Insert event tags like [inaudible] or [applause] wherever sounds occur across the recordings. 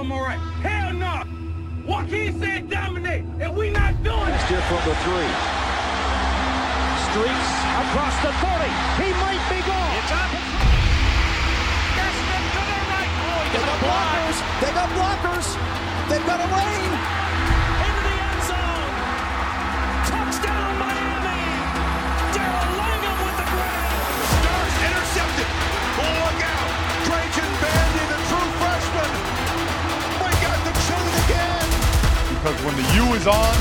I'm all right. Hell no. Joaquin said dominate, and we not doing it. Steer from the three. Streaks across the 30. He might be gone. It's up. Desmond to the right. Oh, They got got a block. blockers. They got blockers. They've got a lane. Because when the U is on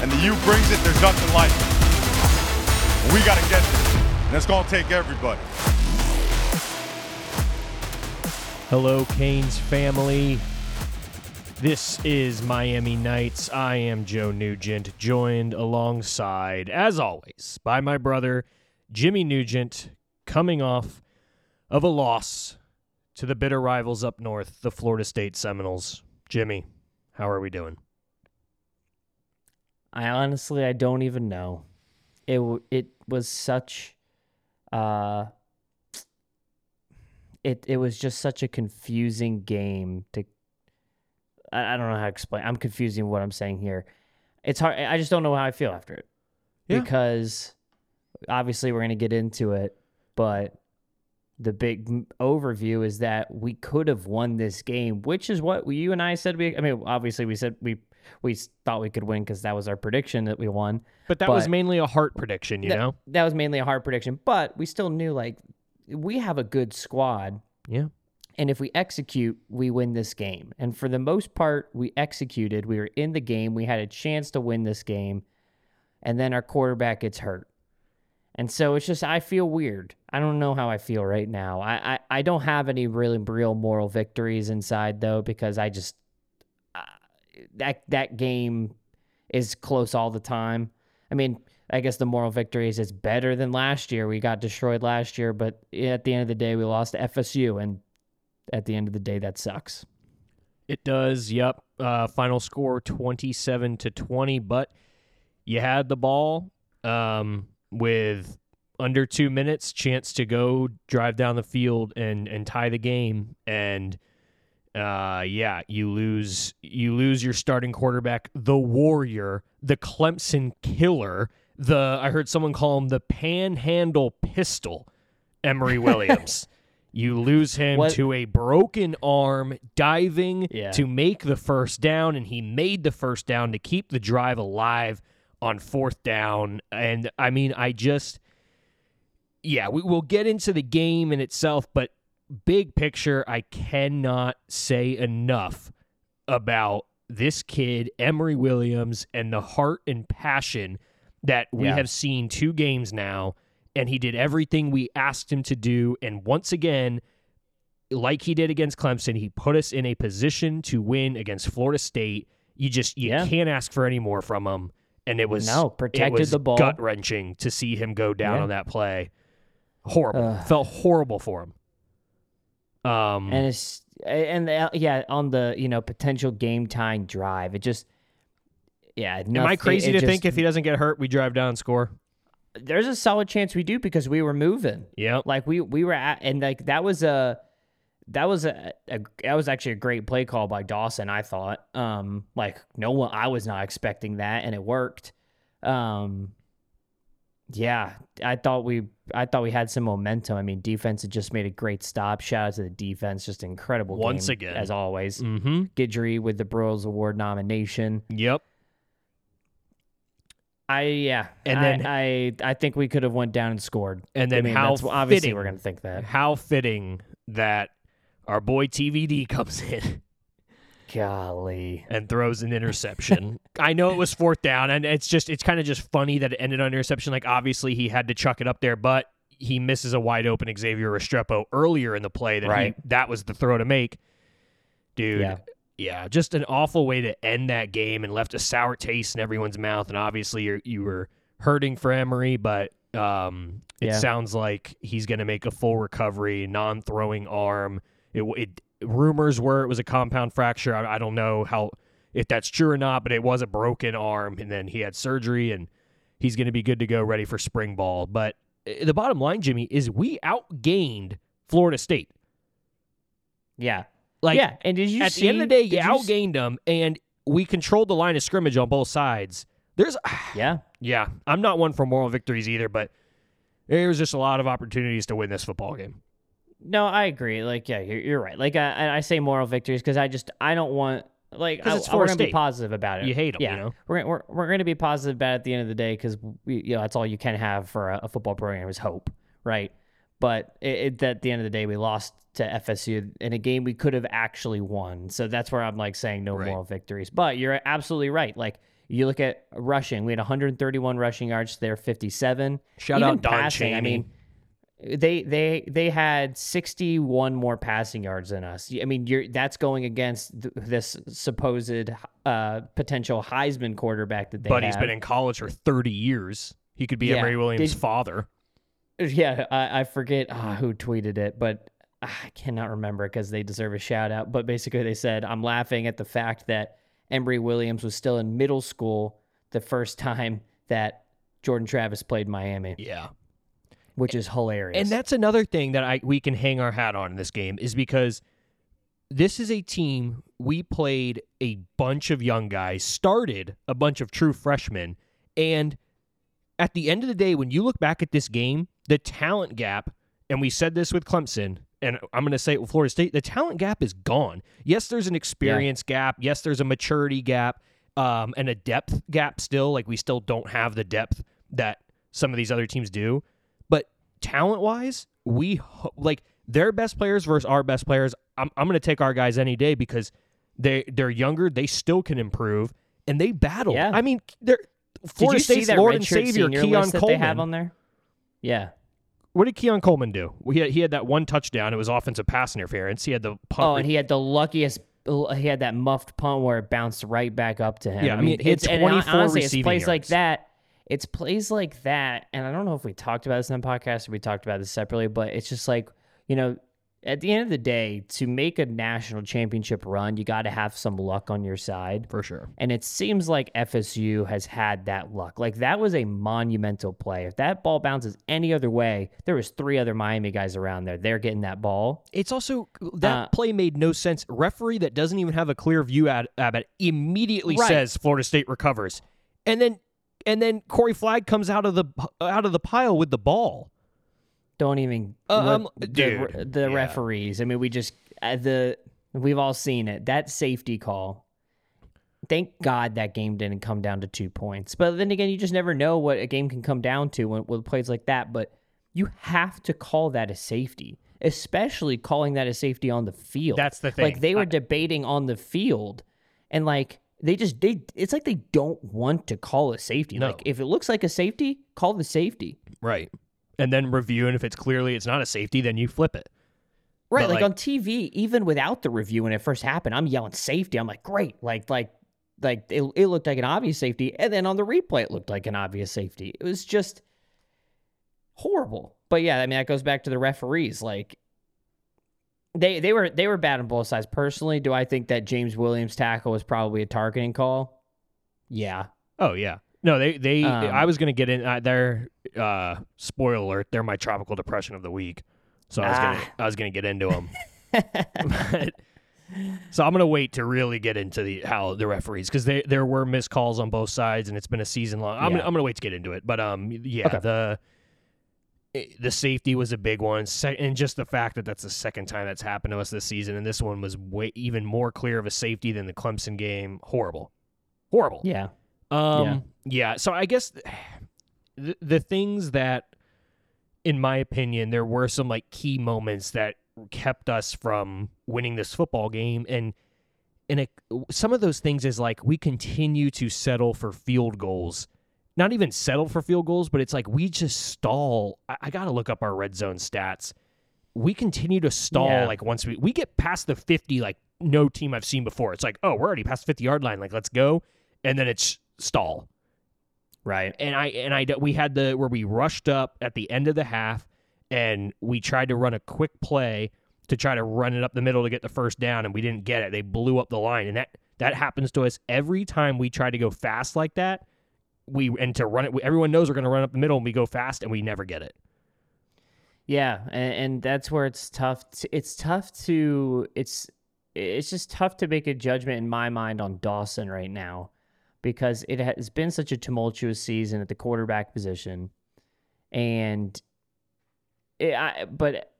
and the U brings it, there's nothing like it. We got to get this. And it's going to take everybody. Hello, Canes family. This is Miami Nights. I am Joe Nugent, joined alongside, as always, by my brother, Jimmy Nugent, coming off of a loss to the bitter rivals up north, the Florida State Seminoles. Jimmy, how are we doing? I honestly I don't even know. It it was such uh it it was just such a confusing game to I, I don't know how to explain. I'm confusing what I'm saying here. It's hard I just don't know how I feel after it. Yeah. Because obviously we're going to get into it, but the big overview is that we could have won this game, which is what you and I said we I mean obviously we said we we thought we could win because that was our prediction that we won. But that was mainly a heart prediction, you that, know? that was mainly a hard prediction, but we still knew like we have a good squad, Yeah. and if we execute, we win this game. And for the most part, we executed. We were in the game. We had a chance to win this game, and then our quarterback gets hurt. And so it's just I feel weird. I don't know how I feel right now. I I, I don't have any really real moral victories inside though because I just that that game is close all the time. I mean, I guess the moral victory is it's better than last year. We got destroyed last year, but at the end of the day, we lost to FSU, and at the end of the day, that sucks. It does. Yep. Uh, final score 27 to 20, but you had the ball um, with under two minutes, chance to go drive down the field and and tie the game, and uh, yeah, you lose you lose your starting quarterback, the warrior, the Clemson killer. The I heard someone call him the panhandle pistol, Emory [laughs] Williams. You lose him What- to a broken arm diving Yeah. to make the first down, and he made the first down to keep the drive alive on fourth down. And I mean, I just, yeah, we will get into the game in itself, but big picture, I cannot say enough about this kid, Emory Williams, and the heart and passion that we Yeah. have seen two games now. And he did everything we asked him to do. And once again, like he did against Clemson, he put us in a position to win against Florida State. You just you Yeah. can't ask for any more from him. And it was No, protected it was the ball. gut wrenching to see him go down Yeah. on that play. Horrible. Ugh. Felt horrible for him. Um, and it's and uh, yeah, on the you know potential game time drive, it just yeah. am I crazy to think if he doesn't get hurt, we drive down and score? there's a solid chance we do because we were moving. Yeah, Like we we were at and like that was a that was a, a that was actually a great play call by Dawson. I thought um like no one I was not expecting that and it worked. Um yeah, I thought we I thought we had some momentum. I mean, defense had just made a great stop. Shout out to the defense, just incredible Once game, again. as always. Mm-hmm. Guidry with the Broyles Award nomination. Yep. I yeah, And I- then- I I think we could have went down and scored. And then I mean, how obviously fitting, we're gonna think that. How fitting that our boy TVD [laughs] comes in Golly. and throws an interception. I know it was fourth down, and it's just it's kind of just funny that it ended on interception. Like obviously he had to chuck it up there, but he misses a wide open Xavier Restrepo earlier in the play that Right. he that was the throw to make. Dude, Yeah. yeah, just an awful way to end that game and left a sour taste in everyone's mouth. And obviously you you were hurting for Emory, but um, it Yeah. sounds like he's going to make a full recovery, non-throwing arm. It, it rumors were it was a compound fracture. I, I don't know how if that's true or not, but it was a broken arm, and then he had surgery, and he's going to be good to go, ready for spring ball. But uh, the bottom line, Jimmy, is we outgained Florida State. Yeah. Like yeah, and did you at see, the end of the day, you outgained them, and we controlled the line of scrimmage on both sides. There's, [sighs] Yeah, yeah, I'm not one for moral victories either, but there's just a lot of opportunities to win this football game. No, I agree. Like, yeah, you're, you're right. Like, I, I say moral victories because I just I don't want like I, it's we're gonna be positive about it. You hate 'em, yeah. you know? We're we're we're gonna be positive about it at the end of the day because you know that's all you can have for a, a football program is hope, right? But it, it, at the end of the day, we lost to FSU in a game we could have actually won. So that's where I'm like saying no Right. moral victories. But you're absolutely right. Like you look at rushing, we had 131 rushing yards. They're 57. Shout Even out Don passing, I mean, they they they had 61 more passing yards than us. I mean, you're that's going against th- this supposed uh, potential Heisman quarterback that they but he's been in college for 30 years. He could be Yeah. Emory Williams' Did- father. Yeah, I, I forget ah, who tweeted it, but ah, I cannot remember because they deserve a shout out. But basically, they said, I'm laughing at the fact that Emory Williams was still in middle school the first [laughs] time that Jordan Travis played Miami, Yeah. Which is hilarious. And that's another thing that I we can hang our hat on in this game is because this is a team we played a bunch of young guys, started a bunch of true freshmen, and at the end of the day, when you look back at this game, the talent gap, and we said this with Clemson, and I'm going to say it with Florida State, the talent gap is gone. Yes, there's an experience gap. Yes, there's a maturity gap, um, and a depth gap still. Like we still don't have the depth that some of these other teams do. Talent wise, we ho- like their best players versus our best players. I'm, I'm going to take our guys any day because they they're younger. They still can improve, and they battle. Yeah. I mean, they're Did Florida State's that Lord and redshirt Savior Keon Coleman. they have on there? Yeah. What did Keon Coleman do? He had, he had that one touchdown. It was offensive pass interference. He had the punt. Oh, and he had the luckiest. He had that muffed punt where it bounced right back up to him. Yeah, I mean, he had it's and 24 honestly, it's receiving plays like that. It's plays like that, and I don't know if we talked about this in the podcast or we talked about this separately, but it's just like you know, at the end of the day, to make a national championship run, you got to have some luck on your side. for sure. And it seems like FSU has had that luck. Like that was a monumental play. If that ball bounces any other way, there was three other Miami guys around there. They're getting that ball. It's also that Uh, play made no sense. Referee that doesn't even have a clear view at, at it immediately Right. says Florida State recovers, and then and then Corey Flagg comes out of the out of the pile with the ball. don't even Um, the, dude, the yeah. referees. I mean, we just uh, the we've all seen it. That safety call. Thank God that game didn't come down to two points. But then again, you just never know what a game can come down to when with plays like that. But you have to call that a safety, especially calling that a safety on the field. That's the thing. Like they were I- debating on the field, and like they just they it's like they don't want to call a safety. No. Like if it looks like a safety, call the safety. Right. And then review, and if it's clearly it's not a safety, then you flip it. Right, like, like- on TV, even without the review when it first happened, I'm yelling safety. I'm like, great, like, like, like it, it looked like an obvious safety, and then on the replay, it looked like an obvious safety. It was just horrible. But yeah, I mean, that goes back to the referees. Like, they they were they were bad on both sides. Personally, do I think that James Williams tackle was probably a targeting call? Yeah, Oh yeah. No, they they. Um, I was gonna get in. Uh, their uh, spoiler alert. They're my tropical depression of the week. So I was gonna Ah. I was gonna get into them. [laughs] but, so I'm gonna wait to really get into the how the referees because there were missed calls on both sides and it's been a season long. I'm, Yeah. I'm gonna wait to get into it. But um yeah Okay. the the safety was a big one and just the fact that that's the second time that's happened to us this season and this one was way even more clear of a safety than the Clemson game. Horrible, horrible. yeah, Um, yeah. So I guess the, the things that, in my opinion, there were some like key moments that kept us from winning this football game, and and it, some of those things is like we continue to settle for field goals. Not even settle for field goals, but it's like we just stall. I, I got to look up our red zone stats. We continue to stall. Yeah. Like once we we get past the fifty, like no team I've seen before. It's like, oh, we're already past the fifty yard line. Like let's go, and then it's stall right. and I and I we had the where we rushed up at the end of the half and we tried to run a quick play to try to run it up the middle to get the first down and we didn't get it. They blew up the line and that that happens to us every time we try to go fast like that. We and to run it everyone knows we're going to run up the middle and we go fast and we never get it. Yeah, and, and that's where it's tough. To, it's tough to it's it's just tough to make a judgment in my mind on Dawson right now because it has been such a tumultuous season at the quarterback position, and it, I, but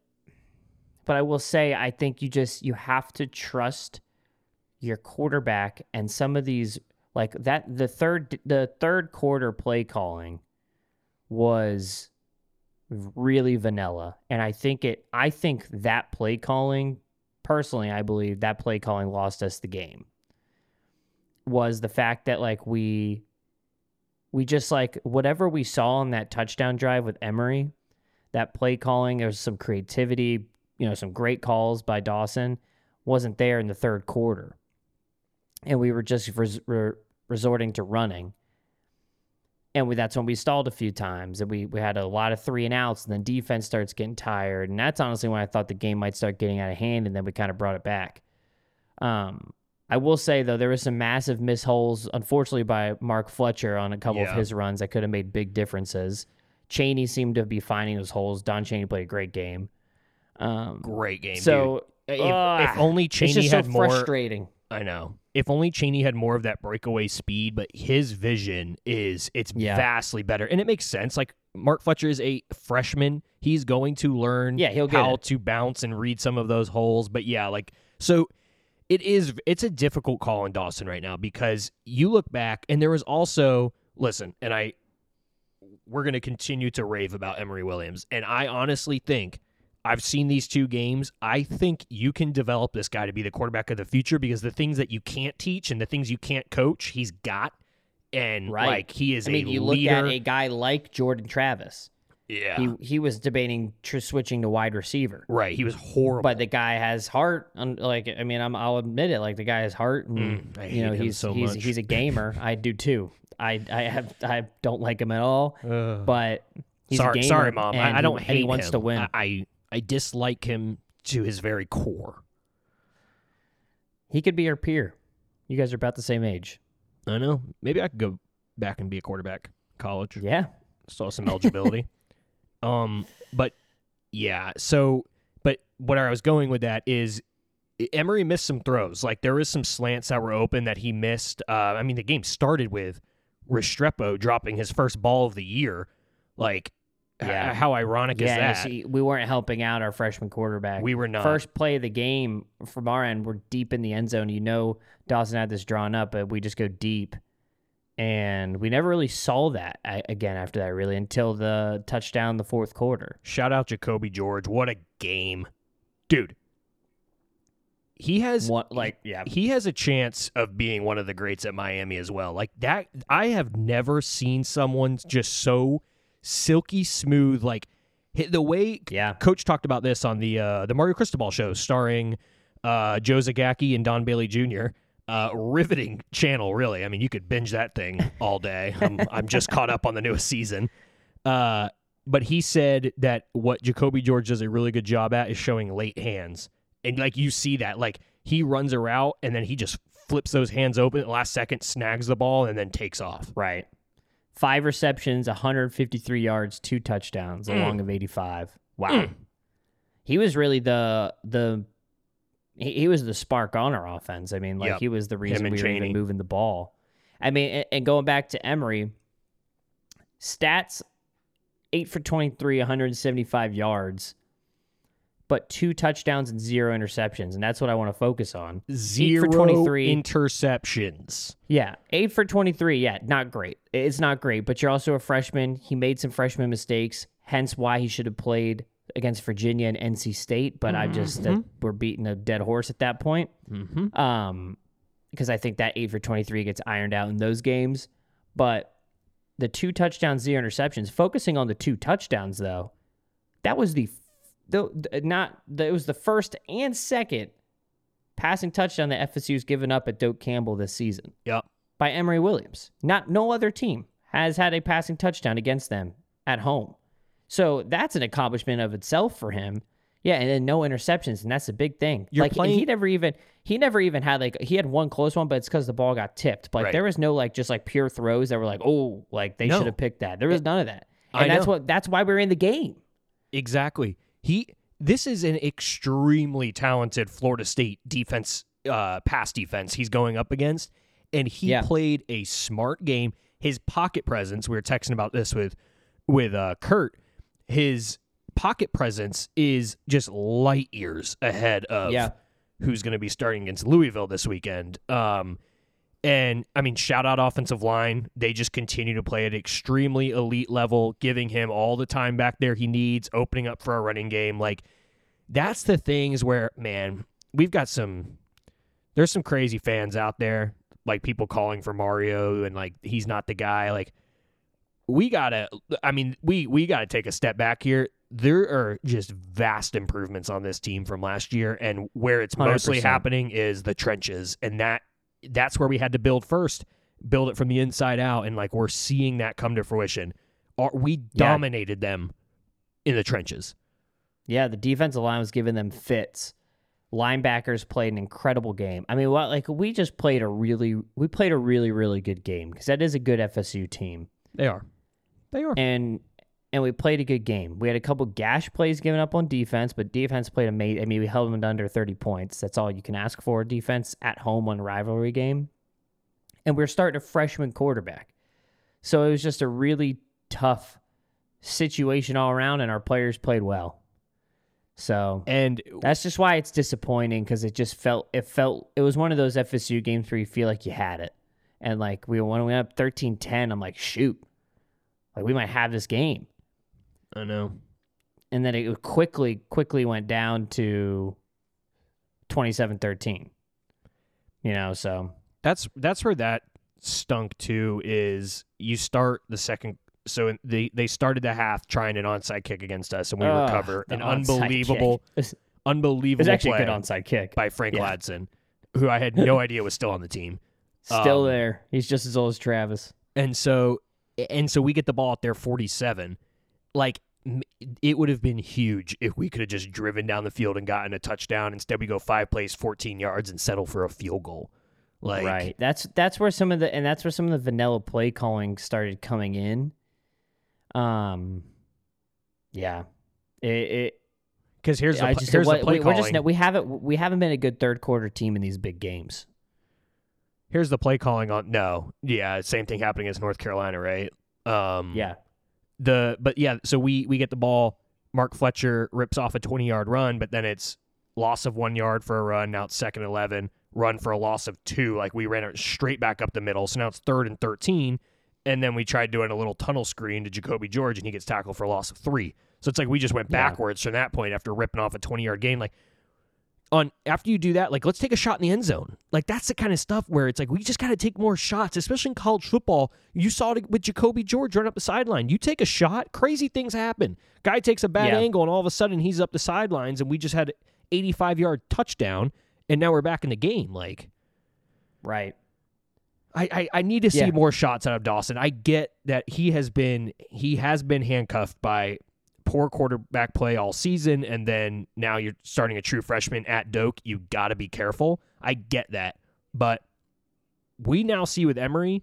but I will say I think you just you have to trust your quarterback and some of these like that the third the third quarter play calling was really vanilla. And I think it I think that play calling personally I believe that play calling lost us the game was the fact that like we we just like whatever we saw on that touchdown drive with Emory that play calling there was some creativity you know some great calls by Dawson wasn't there in the third quarter and we were just res- re- resorting to running. And we, that's when we stalled a few times, and we we had a lot of three and outs, and then defense starts getting tired, and that's honestly when I thought the game might start getting out of hand, and then we kind of brought it back. Um, I will say though there was some massive miss holes, unfortunately by Mark Fletcher on a couple Yeah. of his runs that could have made big differences. Chaney seemed to be finding those holes. Don Chaney played a great game. Um, Great game. so dude. if, if only it's Chaney just so more. frustrating. I know. If only Chaney had more of that breakaway speed, but his vision is it's Yeah. vastly better. And it makes sense. Like Mark Fletcher is a freshman. He's going to learn Yeah, he'll how to bounce and read some of those holes. But yeah, like so it is it's a difficult call in Dawson right now because you look back and there was also listen, and I we're gonna continue to rave about Emory Williams. And I honestly think I've seen these two games. I think you can develop this guy to be the quarterback of the future because the things that you can't teach and the things you can't coach, he's got. And Right. like he is I mean, you leader. look at a guy like Jordan Travis. yeah. He he was debating tr- switching to wide receiver, right. He was horrible. but the guy has heart. Like I mean, I'm, I'll admit it. Like the guy has heart, and Mm, I you know he's so he's much. he's a gamer. [laughs] I do too. I I have I don't like him at all, but he's sorry, a gamer. sorry, mom. I, I don't and hate he wants him. to win. I, I I dislike him to his very core. he could be our peer. You guys are about the same age. I know. Maybe I could go back and be a quarterback. College. Yeah, saw some eligibility. [laughs] um, but yeah, so but what I was going with that is Emory missed some throws. Like there was some slants that were open that he missed. Uh, I mean, the game started with Restrepo dropping his first ball of the year. Like, Yeah. how ironic yeah. is that? See, we weren't helping out our freshman quarterback. We were not. First play of the game from our end, we're deep in the end zone. You know, Dawson had this drawn up, but we just go deep. And we never really saw that again after that, really, until the touchdown the fourth quarter. Shout out Jacoby George. What a game, dude. He has like, yeah. he has a chance of being one of the greats at Miami as well. Like that, I have never seen someone just so silky smooth. Like hit the way Yeah. Coach talked about this on the uh, the Mario Cristobal show, starring uh, Joe Zagacki and Don Bailey Jr. Uh, riveting channel, really. I mean, you could binge that thing [laughs] all day. I'm, I'm just caught up on the newest season. Uh, but he said that what Jacoby George does a really good job at is showing late hands. And like you see that, like he runs a route and then he just flips those hands open at the last second, snags the ball, and then takes off. Right. Five receptions, 153 yards, two touchdowns, Mm. a long of 85. Wow. He was really the the he, he was the spark on our offense. I mean, like Yep. he was the reason we were even moving the ball. I mean, and, and going back to Emory, stats 8 for 23, 175 yards, but two touchdowns and zero interceptions, and that's what I want to focus on. Zero 23. interceptions. Yeah, eight for 23. Yeah, not great. It's not great, but you're also a freshman. He made some freshman mistakes, hence why he should have played against Virginia and NC State. But I just that we're beating a dead horse at that point. Mm-hmm. Um, because I think that eight for 23 gets ironed out in those games. But the two touchdowns, zero interceptions. Focusing on the two touchdowns though, that was the, the not it was the first and second passing touchdown that FSU's given up at Doak Campbell this season Yep. by Emory Williams. Not no other team has had a passing touchdown against them at home. So that's an accomplishment of itself for him. Yeah, and then no interceptions, and that's a big thing. You're like playing- he never even he never even had like he had one close one, but it's because the ball got tipped. But like, Right. there was no like just like pure throws that were like oh like they No. should have picked that. There was none of that, I and that's know. what that's why we're in the game. Exactly. He this is an extremely talented Florida State defense, uh, pass defense he's going up against, and he Yeah. played a smart game. His pocket presence, we were texting about this with with uh, Kurt. His pocket presence is just light years ahead of Yeah. who's going to be starting against Louisville this weekend. Um, and I mean, shout out offensive line. They just continue to play at extremely elite level, giving him all the time back there he needs, opening up for a running game. Like that's the things where, man, we've got some. There's some crazy fans out there, like people calling for Mario and like he's not the guy. Like we gotta. I mean, we we gotta take a step back here. There are just vast improvements on this team from last year, and where it's mostly 100%. happening is the trenches, and that that's where we had to build first, build it from the inside out, and like we're seeing that come to fruition. Are we dominated them in the trenches? Yeah, the defensive line was giving them fits. Linebackers played an incredible game. I mean, what like we just played a really we played a really really good game because that is a good FSU team. They are, they are. and and we played a good game. We had a couple gash plays given up on defense, but defense played amazing. I mean, we held them to under 30 points. That's all you can ask for. Defense at home on a rivalry game. And we are starting a freshman quarterback. So it was just a really tough situation all around, and our players played well. So And that's just why it's disappointing because it just felt it felt it was one of those FSU games where you feel like you had it. And like we when we went up 13-10, I'm like, shoot. Like we might have this game. I know. And then it quickly, quickly went down to 27-13. You know, so That's that's where that stunk too. Is you start the second. So in- they they started the half trying an onside kick against us, and we recover an unbelievable, [laughs] kick. It was, it unbelievable was actually a play good onside kick. by Frank Yeah. Ladson, who I had no [laughs] idea was still on the team. Still um, there. He's just as old as Travis. And so and so we get the ball at their 47. Like it would have been huge if we could have just driven down the field and gotten a touchdown. Instead, we go five plays, 14 yards, and settle for a field goal. Like, right. That's that's where some of the and that's where some of the vanilla play calling started coming in. Um, yeah, it. it because here's the just here's we, the play we're just calling. we haven't we haven't been a good third quarter team in these big games. Here's the play calling on no, yeah, same thing happening as North Carolina, right? Um, Yeah, The but yeah, so we we get the ball. Mark Fletcher rips off a 20 yard run, but then it's loss of one yard for a run. Now it's second 11, run for a loss of two. Like we ran it straight back up the middle. So now it's third and 13. And then we tried doing a little tunnel screen to Jacoby George, and he gets tackled for a loss of three. So it's like we just went Yeah. backwards from that point after ripping off a 20 yard gain. Like on after you do that, like let's take a shot in the end zone. Like that's the kind of stuff where it's like we just got to take more shots, especially in college football. You saw it with Jacoby George running up the sideline. You take a shot, crazy things happen. Guy takes a bad Yeah. angle, and all of a sudden he's up the sidelines, and we just had 85 yard touchdown, and now we're back in the game. Like right. I, I, I need to see Yeah. more shots out of Dawson. I get that he has been he has been handcuffed by poor quarterback play all season, and then now you're starting a true freshman at Doak. You got to be careful. I get that, but we now see with Emory,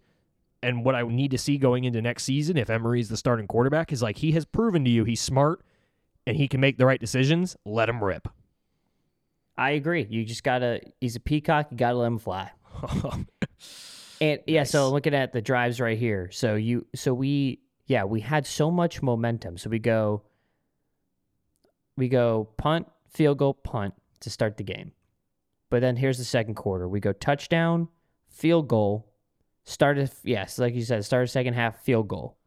and what I need to see going into next season, if Emory's the starting quarterback, is like he has proven to you he's smart and he can make the right decisions. Let him rip. I agree. You just gotta. He's a peacock. You gotta let him fly. [laughs] And yeah, so looking at the drives right here. So you so we yeah, we had so much momentum. So we go we go punt, field goal, punt to start the game. But then here's the second quarter. We go touchdown, field goal, started yes, like you said, started second half, field goal.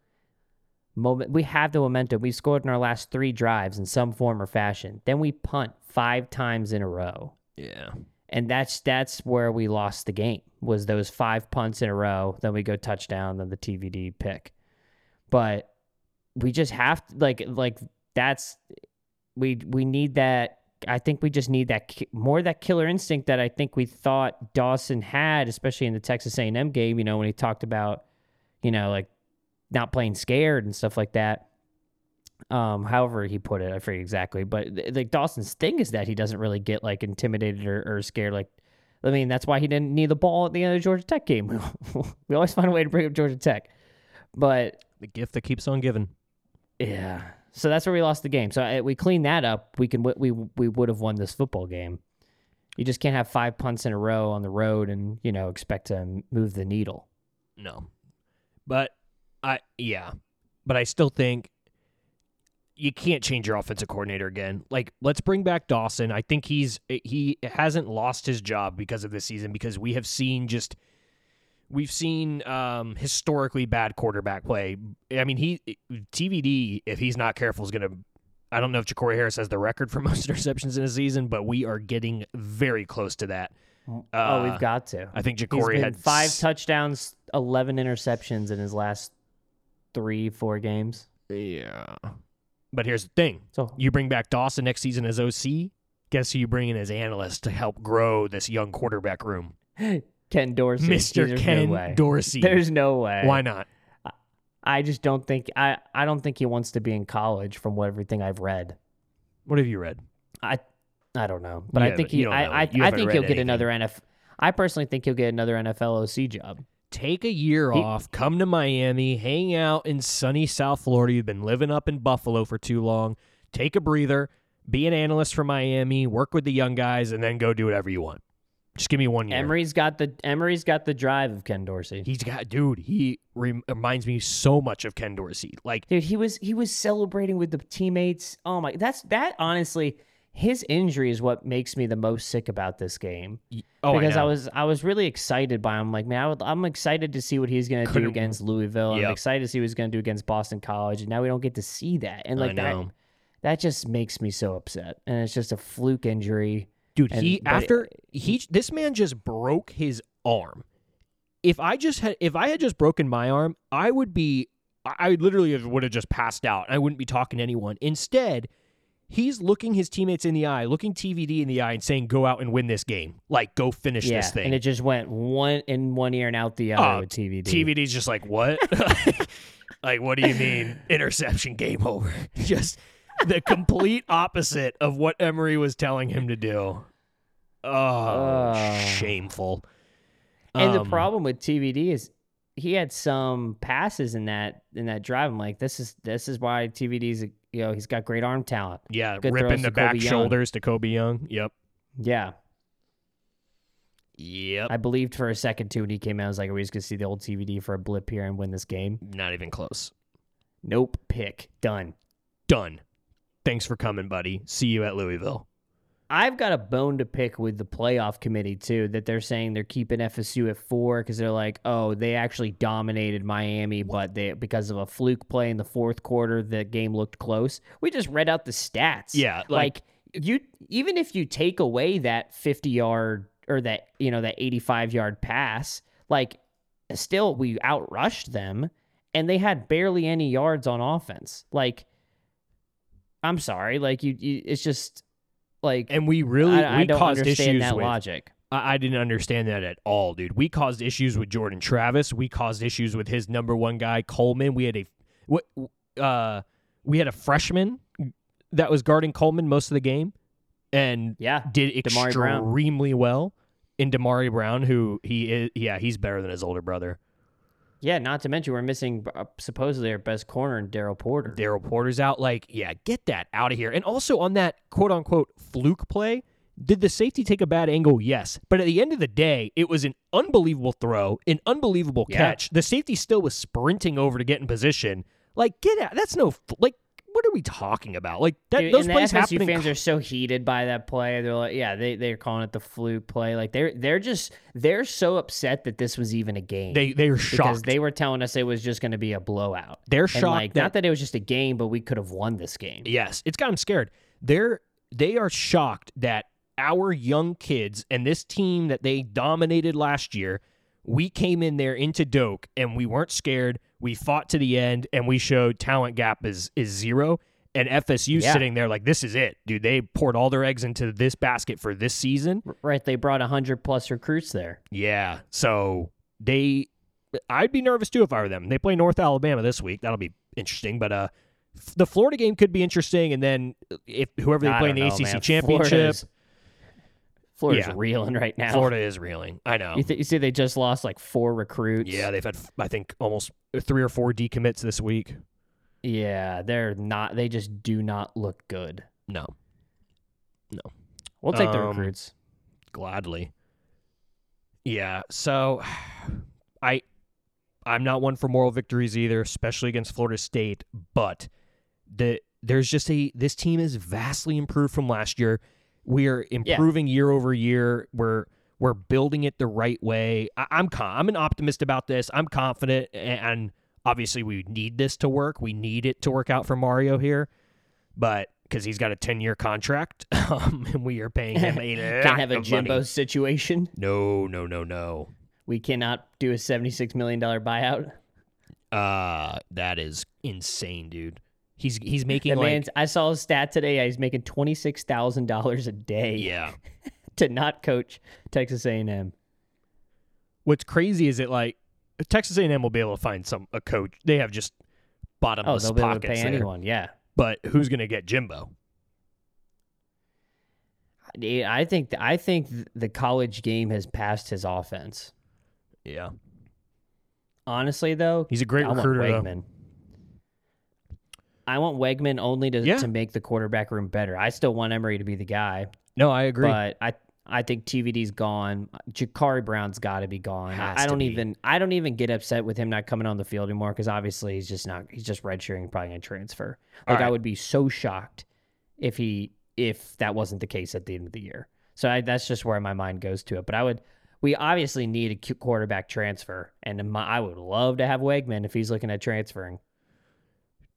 Moment we have the momentum. We scored in our last three drives in some form or fashion. Then we punt five times in a row yeah. and that's that's where we lost the game was those five punts in a row then we go touchdown then the tvd pick but we just have to like like that's we we need that i think we just need that more that killer instinct that i think we thought dawson had especially in the texas a&m game you know when he talked about you know like not playing scared and stuff like that um, however he put it, I forget exactly, but like Dawson's thing is that he doesn't really get like intimidated or, or scared. Like, I mean, that's why he didn't need the ball at the end of the Georgia Tech game. [laughs] we always find a way to bring up Georgia Tech, but The gift that keeps on giving. yeah. So that's where we lost the game. So uh, we cleaned that up. We can we we would have won this football game. You just can't have five punts in a row on the road and you know expect to move the needle. No. But I yeah. But I still think you can't change your offensive coordinator again. Like let's bring back Dawson. I think he's he hasn't lost his job because of this season because we have seen just we've seen um historically bad quarterback play. I mean, he TVD if he's not careful is going to I don't know if Ja'Cory Harris has the record for [laughs] most interceptions in a season, but we are getting very close to that. oh, Uh, we've got to. I think Ja'Cory had five s- touchdowns, eleven interceptions in his last three, four games. Yeah. But here's the thing. So You bring back Dawson next season as OC. Guess who you bring in as analyst to help grow this young quarterback room? [laughs] Ken Dorsey, Mr. There's Ken no. Dorsey. There's no way. Why not? I just don't think I. I don't think he wants to be in college. From what everything I've read, What have you read? I. I don't know, but You I think he. I. I, I think he'll get anything. another NFL. I personally think he'll get another NFL OC job. Take a year He- off, come to Miami, hang out in sunny South Florida. You've been living up in Buffalo for too long. Take a breather, be an analyst for Miami, work with the young guys, and then go do whatever you want. Just give me one year. Emory's got the Emory's got the drive of Ken Dorsey. He's got, dude, he rem- reminds me so much of Ken Dorsey. Like, Dude, he was he was celebrating with the teammates. Oh my, that's that honestly. His injury is what makes me the most sick about this game. oh, because I, know. was I was really excited by him. Like, man, I would, I'm excited to see what he's going to do against Louisville. Yep. I'm excited to see what he's going to do against Boston College. And now we don't get to see that. And I like that, that just makes me so upset. And it's just a fluke injury. Dude, And- he after he this man just broke his arm. If I just had if I had just broken my arm, I would be I literally would have just passed out. I wouldn't be talking to anyone. Instead, he's looking his teammates in the eye, looking TVD in the eye, and saying, "Go out and win this game. Like, go finish yeah, this thing." and it just went one in one ear and out the other Oh, with TVD. TVD's just like, "What? [laughs] [laughs] like, what do you mean interception? Game over." [laughs] Just the complete opposite of what Emory was telling him to do. Oh, Oh. shameful. And the Um, problem with TVD is he had some passes in that in that drive. I'm like, this is this is why TVD's a, you know he's got great arm talent. yeah, good ripping the back Young. shoulders to Colbie Young. Yep. Yeah, Yep. I believed for a second too when he came out. I was like, are we just gonna see the old TVD for a blip here and win this game? Not even close. Nope. Pick done. Done. Thanks for coming, buddy. See you at Louisville. I've got a bone to pick with the playoff committee too. That they're saying they're keeping FSU at four because they're like, oh, they actually dominated Miami, but they because of a fluke play in the fourth quarter, the game looked close. We just read out the stats. Yeah, like- like, you even if you take away that fifty yard or that you know that eighty five yard pass, like still we outrushed them, and they had barely any yards on offense. Like, I'm sorry, like you, you it's just like And we really I, I we don't caused understand issues that with logic. I, I didn't understand that at all, dude. We caused issues with Jordan Travis. We caused issues with his number one guy Coleman. We had a what uh we had a freshman that was guarding Coleman most of the game and Yeah, did extremely well. In Damari Brown, who he is, yeah, he's better than his older brother. Yeah, not to mention we're missing uh, supposedly our best corner in Daryl Porter. Daryl Porter's out. Like, yeah, get that out of here. And also on that quote unquote fluke play, did the safety take a bad angle? Yes. But at the end of the day, it was an unbelievable throw, an unbelievable Yeah. catch. The safety still was sprinting over to get in position. Like, get out. That's no, like, what are we talking about? Like, that, Dude, those plays FSU fans are so heated by that play. They're like, yeah, they they're calling it the fluke play. Like they're they're just they're so upset that this was even a game. They, they were because shocked. they were telling us it was just going to be a blowout. They're And shocked like, that- not that it was just a game, but we could have won this game. Yes, it's got them scared. They're they are shocked that our young kids and this team that they dominated last year, we came in there into Doak and we weren't scared. We fought to the end and we showed talent gap is is zero. And FSU Yeah. sitting there like this is it, dude. They poured all their eggs into this basket for this season. Right? They brought hundred plus recruits there. Yeah, so they, I'd be nervous too if I were them. They play North Alabama this week. That'll be interesting. But uh, the Florida game could be interesting. And then if whoever they I play in the know, ACC man. championship, Florida's, Florida's Yeah. reeling right now. Florida is reeling. I know. You, th- you see, they just lost like four recruits. yeah, they've had I think almost three or four decommits this week. Yeah, they're not. They just do not look good. No, No. We'll take the Um, recruits. gladly. Yeah, so [sighs] I I'm not one for moral victories either, especially against Florida State, but the there's just a this team is vastly improved from last year. We are improving year over year. We're we're building it the right way. I, I'm con- I'm an optimist about this. I'm confident, a- and obviously we need this to work. We need it to work out for Mario here, but because he's got a 10 year contract, [laughs] um, and we are paying him a [laughs] Can't have a Jimbo money. situation. No, no, no, no. We cannot do a seventy-six million dollar buyout. Uh that is insane, dude. He's he's making The like man's. I saw a stat today. He's making twenty-six thousand dollars a day. yeah. [laughs] to not coach Texas A&M. What's crazy is that like Texas A&M will be able to find some a coach. They have just Oh, bottomless they'll be able to pockets pay there. anyone. Yeah. But who's gonna get Jimbo? I I think I think the college game has passed his offense. Yeah, Honestly, though, he's a great I want recruiter. though. I want Wegman only to, Yeah. to make the quarterback room better. I still want Emory to be the guy, No, I agree. but I I think TVD's gone. Jacurri Brown's got to be gone. Has I don't even I don't even get upset with him not coming on the field anymore because obviously he's just not he's just redshirting, probably gonna transfer. Like I would be so shocked if he if that wasn't the case at the end of the year. So I, that's just where my mind goes to it. But I would we obviously need a quarterback transfer, and my, I would love to have Wegman if he's looking at transferring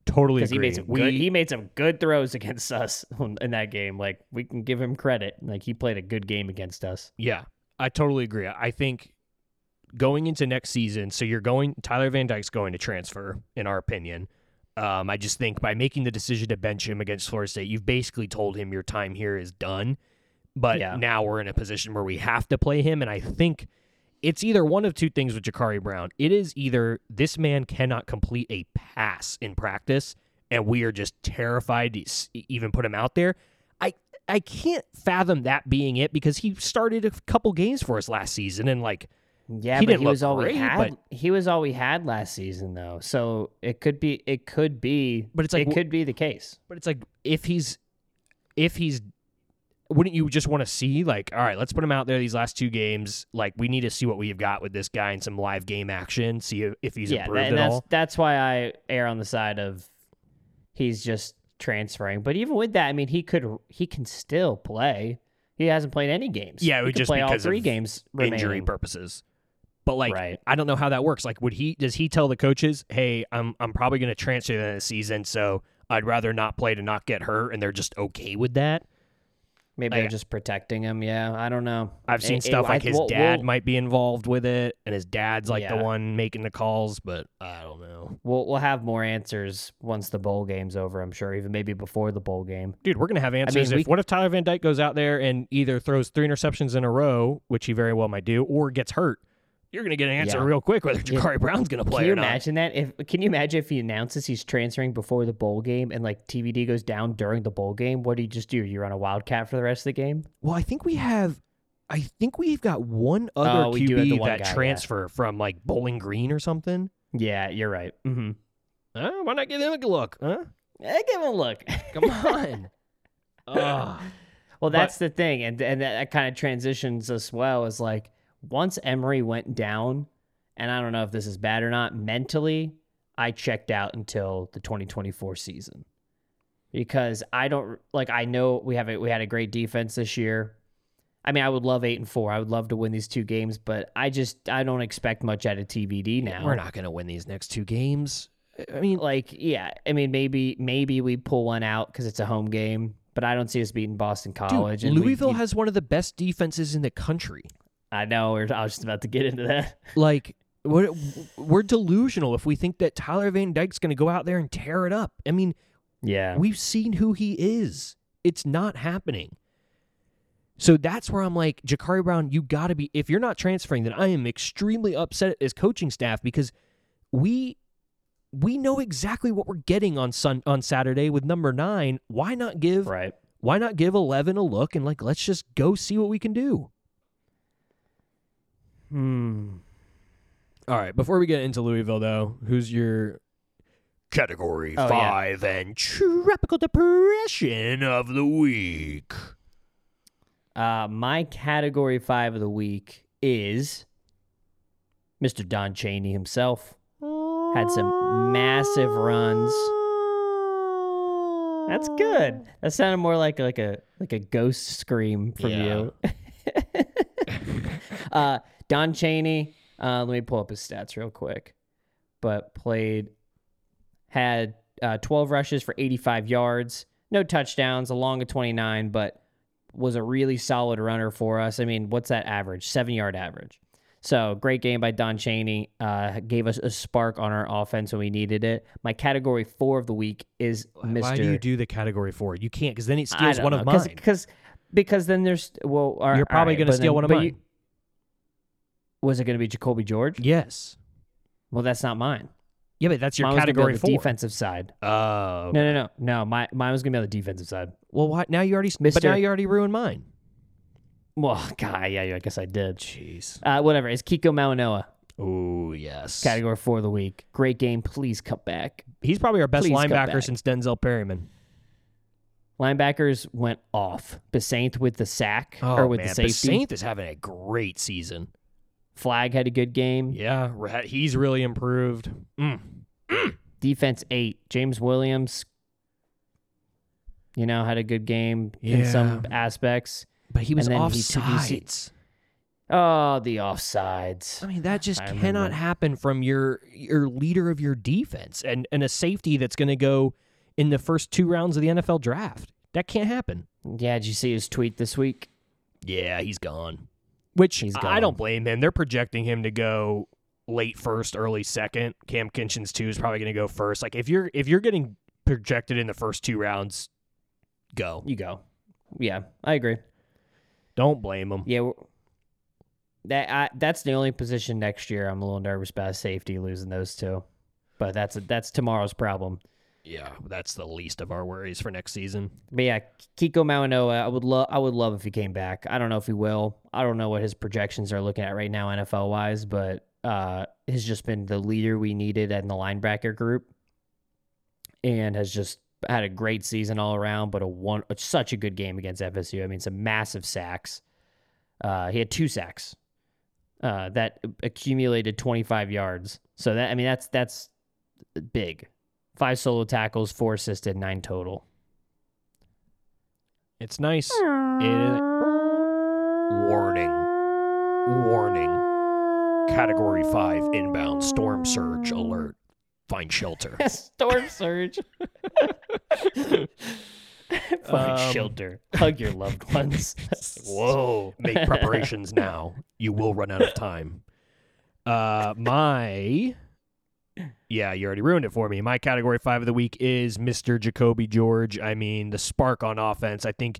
totally because he agree. made some we, good he made some good throws against us [laughs] in that game. Like we can give him credit. Like he played a good game against us. Yeah, I totally agree. I think going into next season, so you're going Tyler Van Dyke's going to transfer, in our opinion. Um, I just think by making the decision to bench him against Florida State, you've basically told him your time here is done. But Yeah. now we're in a position where we have to play him, and I think it's either one of two things with Jacurri Brown. It is either this man cannot complete a pass in practice, and we are just terrified to even put him out there. I I can't fathom that being it because he started a couple games for us last season, and like Yeah, He but he was all great, we had. but- He was all we had last season, though. So it could be. It could be. But it's like it could be the case. But it's like if he's if he's wouldn't you just want to see like all right, let's put him out there these last two games. Like we need to see what we've got with this guy in some live game action, see if, if he's yeah, that, improved and at that's all. that's why I err on the side of he's just transferring. But even with that, I mean, he could he can still play. He hasn't played any games. Yeah, it would just play all three games Injury purposes. But like Right. I don't know how that works. Like would he does he tell the coaches, "Hey, I'm I'm probably going to transfer the season, so I'd rather not play to not get hurt," and they're just okay with that? Maybe Like- they're just protecting him. Yeah, I don't know. I've seen It- it- stuff I- like his we'll- dad we'll- might be involved with it, and his dad's like the one making the calls, but I don't know. We'll we'll have more answers once the bowl game's over. I'm sure, even maybe before the bowl game. Dude, we're gonna have answers. we if what if Tyler Van Dyke goes out there and either throws three interceptions in a row, which he very well might do, or gets hurt? You're gonna get an answer Yeah. real quick whether Yeah. Brown's gonna play Can you or not. imagine that? If can you imagine if he announces he's transferring before the bowl game and like TVD goes down during the bowl game? What do you just do? You run a wildcat for the rest of the game? Well, I think we have. I think we've got one other Oh, we do have the QB one that guy, yeah. transfer from like Bowling Green or something. Yeah, you're right. Mm-hmm. Uh, why not give him a look? Huh? Eh, give him a look. Come on. [laughs] Well, that's the thing, and and that, that kind of transitions as well. Is like once Emory went down, and I don't know if this is bad or not. Mentally, I checked out until the 2024 season because I don't like. I know we have a, we had a great defense this year. I mean, I would love eight and four. I would love to win these two games, but I just I don't expect much out of TVD now. We're not gonna win these next two games. I mean, like yeah. I mean, maybe maybe we pull one out because it's a home game, but I don't see us beating Boston College. dude, and we- Louisville you- has one of the best defenses in the country. I know. We're, I was just about to get into that. like we're, we're delusional if we think that Tyler Van Dyke's going to go out there and tear it up. I mean, Yeah. we've seen who he is. It's not happening. So that's where I'm like, Jacurri Brown, you got to be. If you're not transferring, then I am extremely upset as coaching staff because we we know exactly what we're getting on sun on Saturday with number nine. Why not give right. Why not give eleven a look and like let's just go see what we can do. Hmm. All right, before we get into Louisville, though, who's your category Oh, yeah. five and tropical depression of the week. Uh, my category five of the week is Mr. Don Chaney himself. Had some massive runs. That's good. That sounded more like like a like a ghost scream from you. [laughs] [laughs] uh, Don Chaney. Uh, let me pull up his stats real quick. But played had uh, 12 rushes for 85 yards, no touchdowns, along a 29, but was a really solid runner for us. I mean, what's that average? Seven yard average. So great game by Don Chaney. Uh, gave us a spark on our offense when we needed it. My category four of the week is Mr. Why do you do the category four? You can't because then it steals one know, of mine. Cause, because then there's well, all- You're probably all right, gonna but steal then- one of but mine. you- was it going to be Jacoby George? yes. Well, that's not mine. Yeah, but that's your Mine was gonna be on category the four. defensive side. Oh, No, no, no, no. My mine was gonna be on the defensive side. well, why, now you already, but now you already ruined mine. Well, [laughs] God, yeah, I guess I did. Jeez. Uh, whatever. It's Kiko Mauigoa, Oh yes. category four of the week. Great game. Please come back. He's probably our best Please come linebacker back. since Denzel Perryman. Linebackers went off. Bissainthe with the sack Oh or with man, the safety. Saint is having a great season. Flagg had a good game. Yeah, he's really improved. Mm. Defense eight. James Williams, you know, had a good game in some aspects. But he was And then he took- you see- Oh, the offsides. I mean, that just I cannot remember. happen from your your leader of your defense and and a safety that's going to go in the first two rounds of the NFL draft. That can't happen. Yeah, did you see his tweet this week? Yeah, he's gone. Which He's I don't blame him. They're projecting him to go late first, early second. Kam Kinchens too is probably going to go first. Like if you're if you're getting projected in the first two rounds, go. You go. Yeah, I agree. Don't blame him. Yeah, that I, that's the only position next year I'm a little nervous about safety losing those two, but that's a, that's tomorrow's problem. Yeah, that's the least of our worries for next season. But yeah, Kiko Mauigoa, I would love I would love if he came back. I don't know if he will. I don't know what his projections are looking at right now NFL wise, but uh has just been the leader we needed in the linebacker group, and has just had a great season all around. But a one such a good game against FSU. I mean, some massive sacks. Uh, he had two sacks. Uh, that accumulated 25 yards. So that I mean that's that's big. Five solo tackles, four assisted, nine total. It's nice. It, warning. Warning. Category 5 inbound storm surge alert. Find shelter. [laughs] Storm surge. [laughs] Find Um, shelter. Hug your loved [laughs] ones. Whoa. Make preparations now. You will run out of time. Uh my Yeah, you already ruined it for me. My category 5 of the week is Mr. Jacoby George. I mean, the spark on offense. I think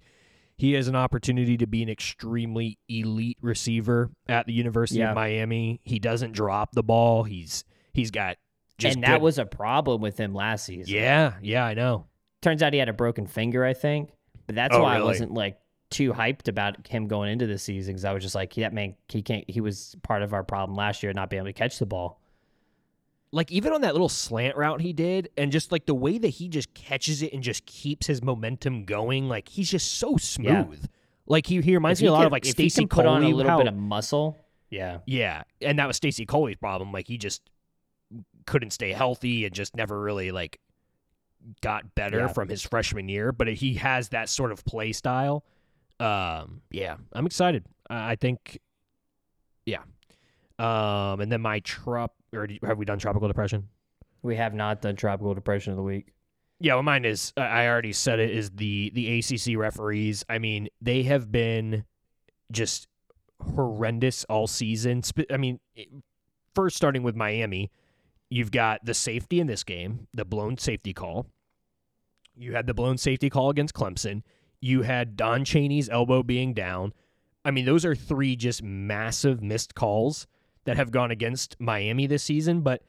he has an opportunity to be an extremely elite receiver at the University Yeah. of Miami. He doesn't drop the ball. He's he's got just and that good- was a problem with him last season. Yeah, yeah, I know. Turns out he had a broken finger, I think. But that's Oh, why I wasn't like too hyped about him going into the season because I was just like, that man, he can't. He was part of our problem last year, not being able to catch the ball. Like even on that little slant route he did and just like the way that he just catches it and just keeps his momentum going like he's just so smooth like he, he reminds If me he a lot can- of like Stacy put on a little how- bit of muscle. Yeah. yeah and that was Stacy Coley's problem like he just couldn't stay healthy and just never really like got better Yeah. from his freshman year but he has that sort of play style um yeah I'm excited I think yeah um and then my trop or do- have we done tropical depression We have not done tropical depression of the week. Yeah, well, mine is. I I already said it. Is the the ACC referees? I mean, they have been just horrendous all season. I mean, first starting with Miami, you've got the safety in this game, the blown safety call. You had the blown safety call against Clemson. You had Don Chaney's elbow being down. I mean, those are three just massive missed calls that have gone against Miami this season. But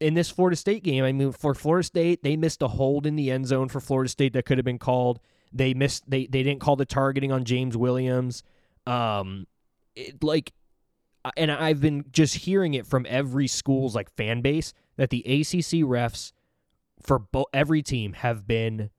in this Florida State game, I mean, for Florida State, they missed a hold in the end zone for Florida State that could have been called. They missed. They they didn't call the targeting on James Williams. Um, it, like, and I've been just hearing it from every school's like fan base that the ACC refs for bo- every team have been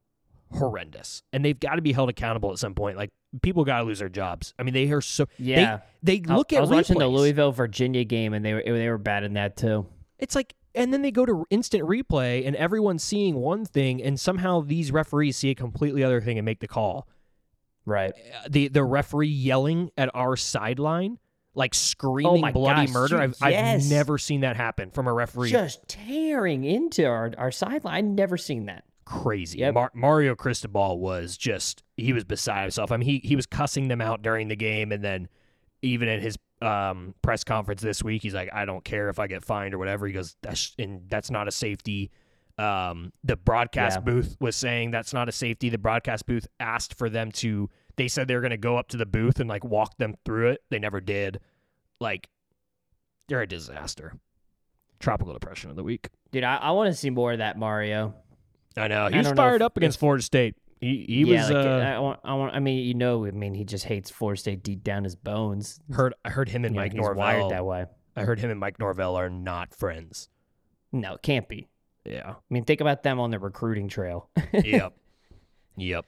horrendous, and they've got to be held accountable at some point. Like people got to lose their jobs. I mean, they are so Yeah. They, they look I, at I was watching the. Louisville Virginia game, and they were they were bad in that too. It's like, and then they go to instant replay, and everyone's seeing one thing, and somehow these referees see a completely other thing and make the call. Right. Uh, The the referee yelling at our sideline, like screaming Oh bloody gosh, murder. dude, I've, yes. I've never seen that happen from a referee. Just tearing into our our sideline. I never seen that. Crazy. Yep. Mar- Mario Cristobal was just he was beside himself. I mean, he he was cussing them out during the game, and then even in his um, press conference this week, he's like, "I don't care if I get fined or whatever." He goes, "That's and that's not a safety." Um, the broadcast Yeah. booth was saying that's not a safety. The broadcast booth asked for them to. They said they were going to go up to the booth and like walk them through it. They never did. Like, they're a disaster. Tropical depression of the week. Dude, I, I want to see more of that Mario. I know he I was fired up against Florida State. He he yeah, was like, uh, I want, I want. I mean, you know, I mean, he just hates Florida State deep down his bones. heard I heard him and You know, Mike he's wired Norvell. that way. I heard him and Mike Norvell are not friends. No, it can't be. Yeah. I mean, think about them on the recruiting trail. yep. [laughs] Yep.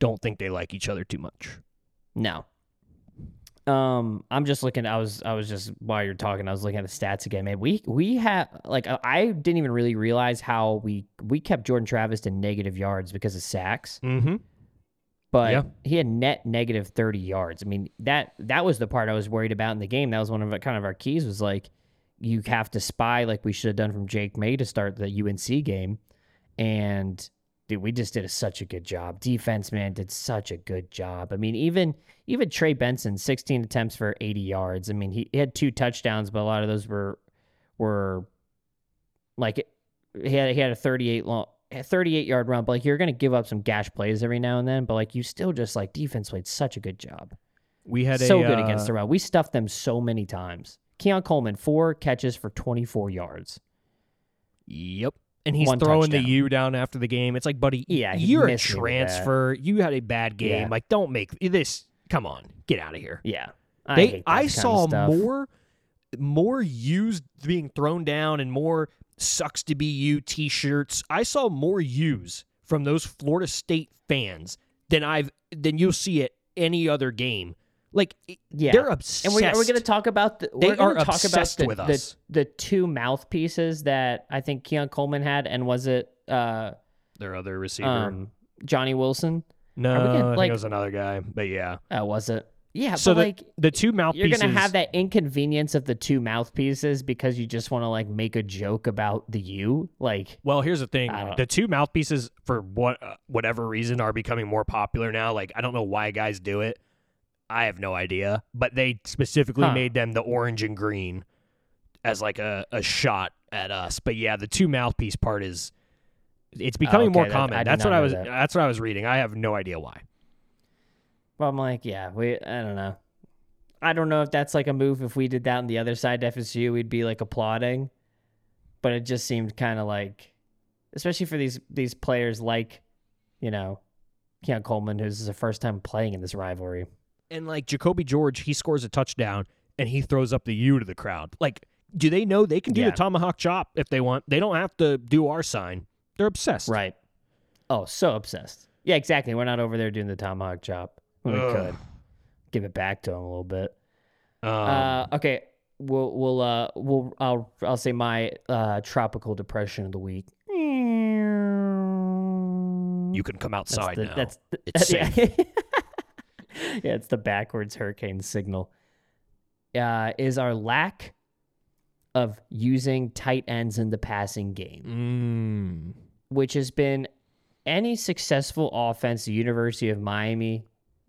Don't think they like each other too much. No. Um, I'm just looking. I was, I was just while you're talking, I was looking at the stats again. Man, we we have like I- I didn't even really realize how we we kept Jordan Travis to negative yards because of sacks, Mm-hmm. but Yeah. he had net negative 30 yards. I mean that that was the part I was worried about in the game. That was one of our, kind of our keys was like you have to spy like we should have done from Drake Maye to start the UNC game, and dude, we just did a, such a good job. Defense man did such a good job. I mean, even even Trey Benson, 16 attempts for 80 yards. I mean, he, he had two touchdowns, but a lot of those were were like he had he had a 38 long. 38 yard run, but like you're gonna give up some gash plays every now and then, but like you still just like defense played such a good job, We had so a good uh, against the run. We stuffed them so many times. Keon Coleman four catches for 24 yards. Yep. And he's throwing the. U down after the game. It's like, buddy, Yeah, you're a missed me with that. transfer. You had a bad game. Yeah. Like, don't make this. Come on, get out of here. Yeah, I they, I saw more, more U's being thrown down and more sucks to be you T-shirts. I saw more U's from those Florida State fans than I've than you'll see at any other game. Like, Yeah, they're obsessed. And we, are we going to talk about the? They we're gonna talk about obsessed the, with us. the two mouthpieces that I think Keon Coleman had, and was it uh, their other receiver. um, Johnny Wilson? no, are gonna, I think it was another guy. But yeah. Uh, was it? Yeah, so but the, like the two mouthpieces, you're gonna have that inconvenience of the two mouthpieces because you just want to like make a joke about the you, like Well, here's the thing: the two mouthpieces, for what uh, whatever reason, are becoming more popular now. Like, I don't know why guys do it. I have no idea, but they specifically Huh. made them the orange and green as like a, a shot at us. But yeah, the two mouthpiece part is it's becoming oh, more Oh, okay, that- common. I that's what I was. that. That's what I was reading. I have no idea why. Well, I'm like, yeah, we. I don't know. I don't know if that's like a move. If we did that on the other side, to FSU, we'd be like applauding. But it just seemed kind of like, especially for these these players like, you know, Keon Coleman, who's the first time playing in this rivalry. And like Jacoby George, he scores a touchdown and he throws up the U to the crowd. Like, do they know they can do Yeah. the tomahawk chop if they want? They don't have to do our sign. They're obsessed. Right. Oh, so obsessed. Yeah, exactly. We're not over there doing the tomahawk chop. We Ugh. could give it back to him a little bit. Um, uh, okay, we'll we'll uh we'll I'll I'll say my uh tropical depression of the week. you can come That's outside the, now. That's the, It's [laughs] yeah. [laughs] yeah, it's the backwards hurricane signal. Uh, is our lack of using tight ends in the passing game, Mm. which has been any successful offense the University of Miami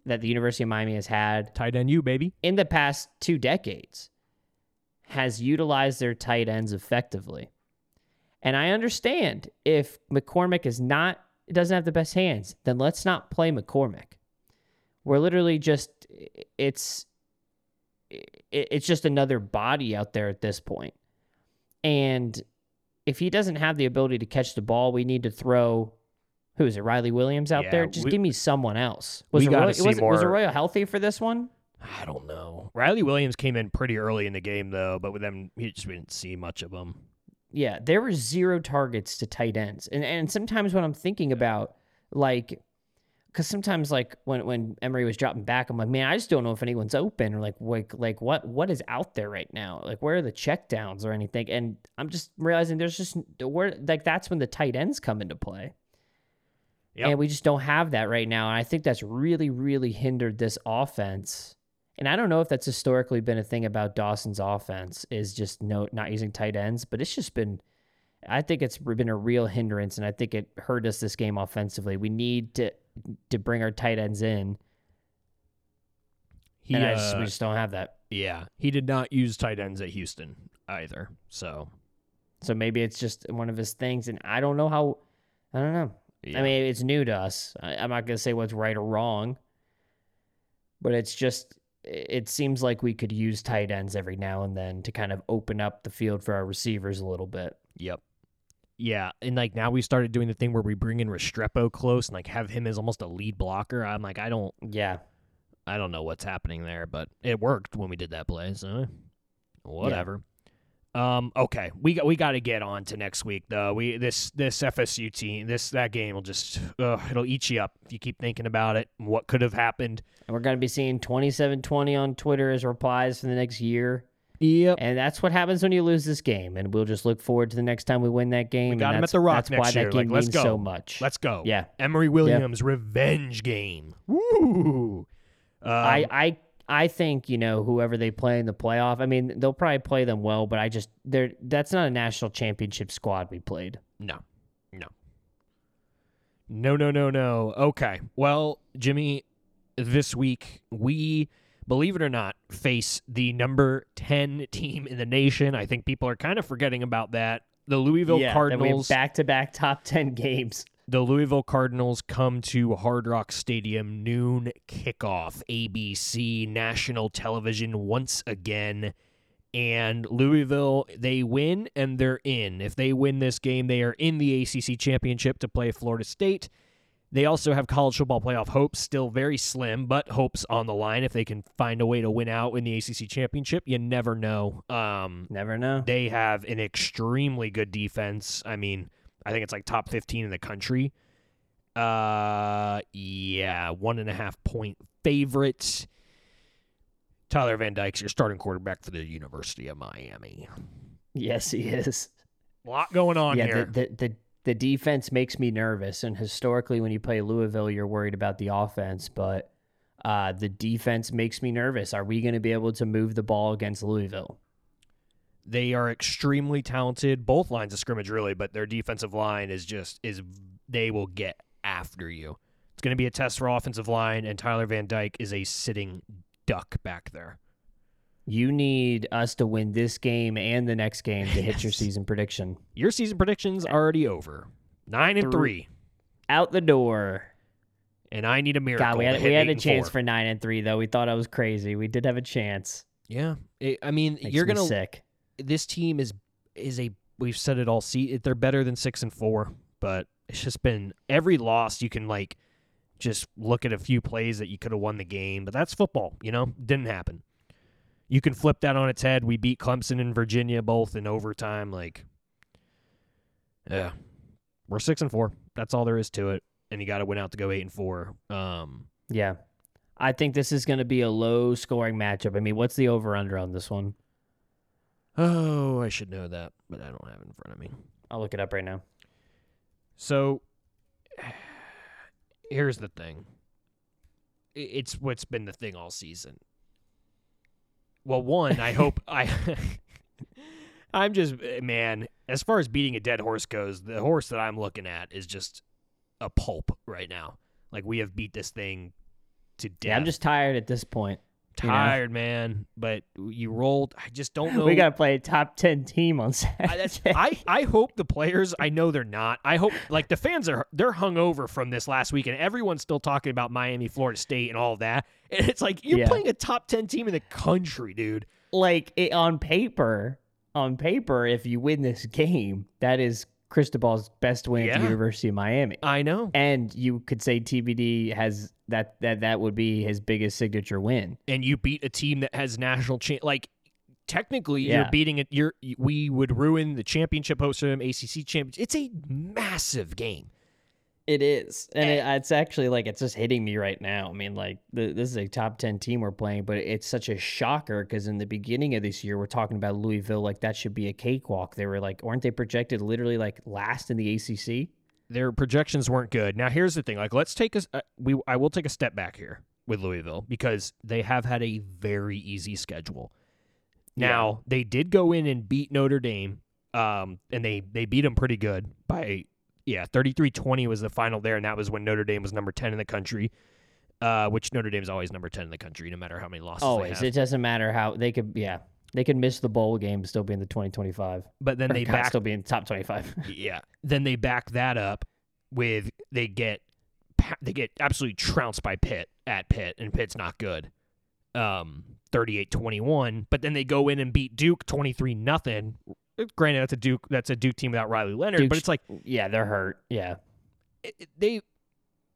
that the University of Miami has had Tight end you, baby. in the past two decades has utilized their tight ends effectively. And I understand if McCormick is not doesn't have the best hands, then let's not play McCormick. We're literally just it's it's just another body out there at this point. And if he doesn't have the ability to catch the ball, we need to throw who is it? Riley Williams out Yeah, there? Just we- give me someone else. Was Arroyo, was, was Arroyo healthy for this one? I don't know. Riley Williams came in pretty early in the game though, but with them, he just we didn't see much of him. yeah, there were zero targets to tight ends. And and sometimes when I'm thinking about like because sometimes like when when Emory was dropping back, I'm like, man, I just don't know if anyone's open or like like like what what is out there right now? Like where are the checkdowns or anything? And I'm just realizing there's just where like that's when the tight ends come into play. Yep. And we just don't have that right now. And I think that's really, really hindered this offense. And I don't know if that's historically been a thing about Dawson's offense is just no not using tight ends, but it's just been I think it's been a real hindrance and I think it hurt us this game offensively. We need to to bring our tight ends in. He, and I just, uh, we just don't have that. yeah, he did not use tight ends at Houston either. So So maybe it's just one of his things. And I don't know how, I don't know. yeah. I mean, it's new to us. I, I'm not going to say what's right or wrong, but it's just, it seems like we could use tight ends every now and then to kind of open up the field for our receivers a little bit. Yep. Yeah, and like now we started doing the thing where we bring in Restrepo close and like have him as almost a lead blocker. I'm like, I don't, Yeah. I don't know what's happening there, but it worked when we did that play. So whatever. Um. Okay, we got we got to get on to next week though. We this this FSU team this that game will just uh, it'll eat you up if you keep thinking about it. What could have happened? And we're going to be seeing 2720 on Twitter as replies for the next year. Yep. And that's what happens when you lose this game. And we'll just look forward to the next time we win that game. We and got him at the Rock That's next why year. that game Like, let's means go. so much. Let's go. Yeah. Emory Williams revenge game. Woo. Um, I, I I think you know whoever they play in the playoff. I mean, they'll probably play them well, but I just they're that's not a national championship squad we played. No, no, no, no, no, no. Okay. Well, Jimmy, this week we, believe it or not, face the number 10 team in the nation. I think people are kind of forgetting about that. The Louisville Cardinals. back to back top ten games. the Louisville Cardinals come to Hard Rock Stadium noon kickoff, ABC national television once again. And Louisville, they win and they're in. If they win this game, they are in the ACC championship to play Florida State. They also have college football playoff hopes, still very slim, but hopes on the line if they can find a way to win out in the ACC championship. You never know. Um, Never know. they have an extremely good defense. I mean, I think it's like top 15 in the country. Uh, yeah, one and a half point favorite. Tyler Van Dyke's your starting quarterback for the University of Miami. Yes, he is. A lot going on yeah, here. the, the the the defense makes me nervous, and historically, when you play Louisville, you're worried about the offense, but uh, the defense makes me nervous. Are we going to be able to move the ball against Louisville? they are extremely talented, both lines of scrimmage really, but their defensive line is just is they will get after you. It's going to be a test for offensive line, and Tyler Van Dyke is a sitting duck back there. You need us to win this game and the next game to hit your season prediction. Your season prediction's already over. Nine and Three. three, Out the door. and I need a miracle. God, we had we had a chance four. for nine and three though. We thought I was crazy. We did have a chance. Yeah, It- I mean, Makes you're me gonna. sick. This team is is a. We've said it all. See, they're better than six and four, but it's just been every loss. You can like just look at a few plays that you could have won the game, but that's football. You know, didn't happen. You can flip that on its head. We beat Clemson and Virginia both in overtime. Like, yeah, we're six and four. That's all there is to it. And you got to win out to go eight and four. Um, Yeah. I think this is going to be a low scoring matchup. I mean, what's the over under on this one? oh, I should know that, but I don't have it in front of me. I'll look it up right now. So [sighs] here's the thing. It's what's been the thing all season. Well, one, I hope [laughs] I I'm just eh, man, as far as beating a dead horse goes, the horse that I'm looking at is just a pulp right now. Like we have beat this thing to death. Yeah, I'm just tired at this point. You know? tired, man, but you rolled I just don't [laughs] know We got to play a top 10 team on I, Saturday. I, I hope the players I know they're not. I hope like the fans are they're hungover from this last week and everyone's still talking about Miami, Florida State and all of that. [laughs] And it's like you're Yeah. playing a top 10 team in the country, dude. like it, on paper, on paper, if you win this game, that is Cristobal's best win at the University of Miami. I know. And you could say TVD has that that that would be his biggest signature win. And you beat a team that has national cha- like technically Yeah. you're beating it. You're we would ruin the championship host of them, ACC champions. It's a massive game. It is, and it, it's actually like it's just hitting me right now. I mean, like the, this is a top ten team we're playing, but it's such a shocker because in the beginning of this year we're talking about Louisville like that should be a cakewalk. They were like, weren't they projected literally like last in the ACC? Their projections weren't good. Now here's the thing. Like let's take a uh, we I will take a step back here with Louisville because they have had a very easy schedule. Now they did go in and beat Notre Dame, um, and they they beat them pretty good by yeah 33-20 was the final there, and that was when Notre Dame was number ten in the country. Uh, which Notre Dame's always number ten in the country, no matter how many losses they Always, it doesn't matter how they could. Yeah, they could miss the bowl game, still be in the twenty twenty five. But then they back still be in top twenty five. [laughs] yeah. Then they back that up with they get they get absolutely trounced by Pitt at Pitt, and Pitt's not good. Um, 38-21, but then they go in and beat Duke 23 nothing. Granted, that's a Duke that's a Duke team without Riley Leonard, but it's like yeah, they're hurt. Yeah, it- it- they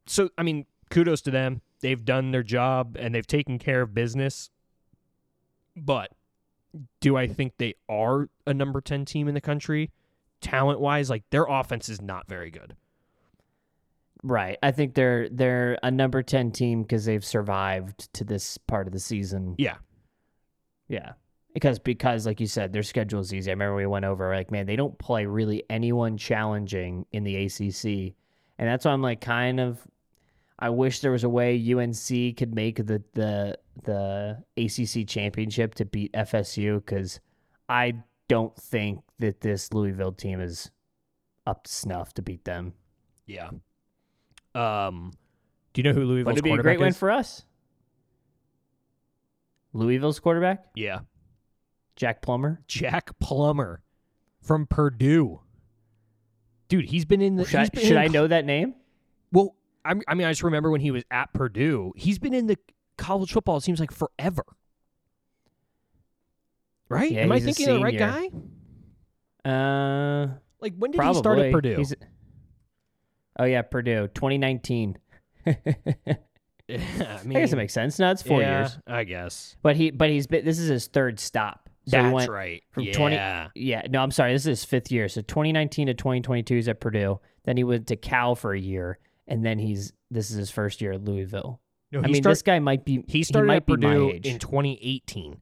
so I mean, kudos to them. They've done their job and they've taken care of business. But do I think they are a number 10 team in the country? Talent wise, like their offense is not very good. right. I think they're they're a number ten team because they've survived to this part of the season. Yeah. Yeah. Because because like you said, their schedule is easy. I remember we went over like, man, they don't play really anyone challenging in the ACC. And that's why I'm like kind of I wish there was a way UNC could make the the the ACC championship to beat FSU cuz I don't think that this Louisville team is up to snuff to beat them. Yeah. Um, do you know who But Louisville's it'd be a quarterback great win is? for us. Louisville's quarterback, yeah, Jack Plummer. Jack Plummer from Purdue. Dude, he's been in the. Should, I, should in- I know that name? Well, I, I mean, I just remember when he was at Purdue. He's been in the college football. It seems like forever. Right? Yeah, Am I thinking of the right guy? Uh, Like when did probably. he start at Purdue? He's- oh yeah, Purdue, 2019. [laughs] [laughs] I I mean, guess it makes sense. No, it's four yeah, years. I guess. But he, but he's been. This is his third stop. So That's went right. From yeah. 20. Yeah, no, I'm sorry. This is his fifth year. So 2019 to 2022 he's at Purdue. Then he went to Cal for a year, and then he's. This is his first year at Louisville. No, I mean, start- this guy might be. He started might at Purdue age. in 2018.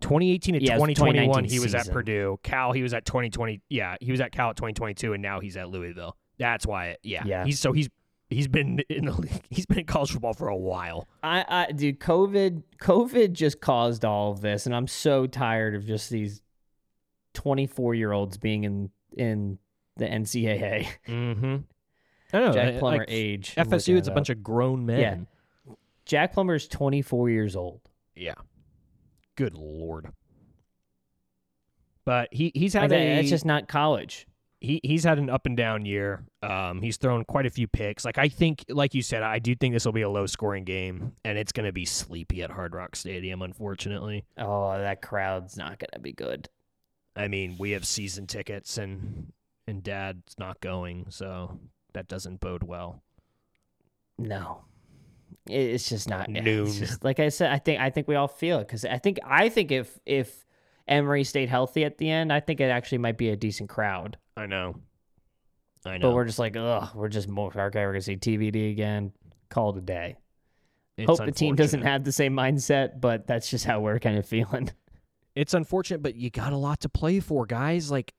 2018 to Yeah, it was the 2021, he was at. Purdue. Cal, he was at 2020. Yeah, he was at Cal at 2022, and now he's at Louisville. That's why. It, yeah, Yeah. He's so he's he's been [laughs] in the league. He's been in college football for a while. I, I, dude, COVID, COVID just caused all of this, and I'm so tired of just these 24 year olds being in in the NCAA. Mm-hmm. I know. Jack Plummer like, age. FSU, it's a bunch of grown men. Yeah. Jack is 24 years old. Yeah. Good lord. But he he's Like, had that- a that's just not college. he he's had an up and down year. Um, he's thrown quite a few picks. Like I think, like you said, I do think this will be a low scoring game, and it's going to be sleepy at Hard Rock Stadium. Unfortunately, Oh, that crowd's not gonna be good. I mean we have season tickets, and and Dad's not going, so that doesn't bode well. No, it's just not. Noon. Just, like I said, I think I think we all feel it because I think I think if if Emory stayed healthy at the end, I think it actually might be a decent crowd. I know, I know. But we're just like, ugh, we're just more. Okay, we're gonna see TVD again. Call it a day. It's Hope the team doesn't have the same mindset, but that's just how we're kind of feeling. It's unfortunate, but you got a lot to play for, guys. Like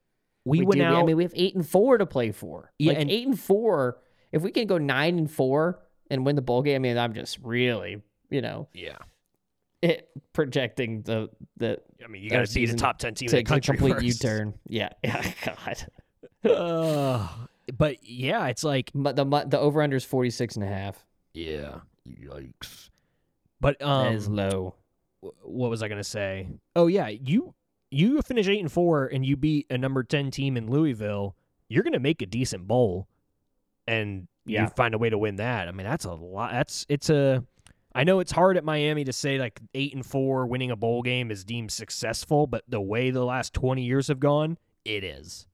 we, went do. out. I mean, we have eight and four to play for. Yeah, like and- eight and four. If we can go nine and four and win the bowl game, I mean, I'm just really, you know, yeah, it, projecting the the I mean you got to beat the top ten team in the country complete first. U-turn. Yeah, [laughs] yeah, God. [laughs] Uh, but yeah, it's like But the the over under is 46 and a half. yeah, yikes. But that um, is low. wh- what was I gonna say? Oh yeah, you you finish eight and four and you beat a number ten team in Louisville. You're gonna make a decent bowl, and Yeah. you find a way to win that. I mean, that's a lot. That's it's a. I know it's hard at Miami to say like eight and four winning a bowl game is deemed successful, but the way the last twenty years have gone, it is.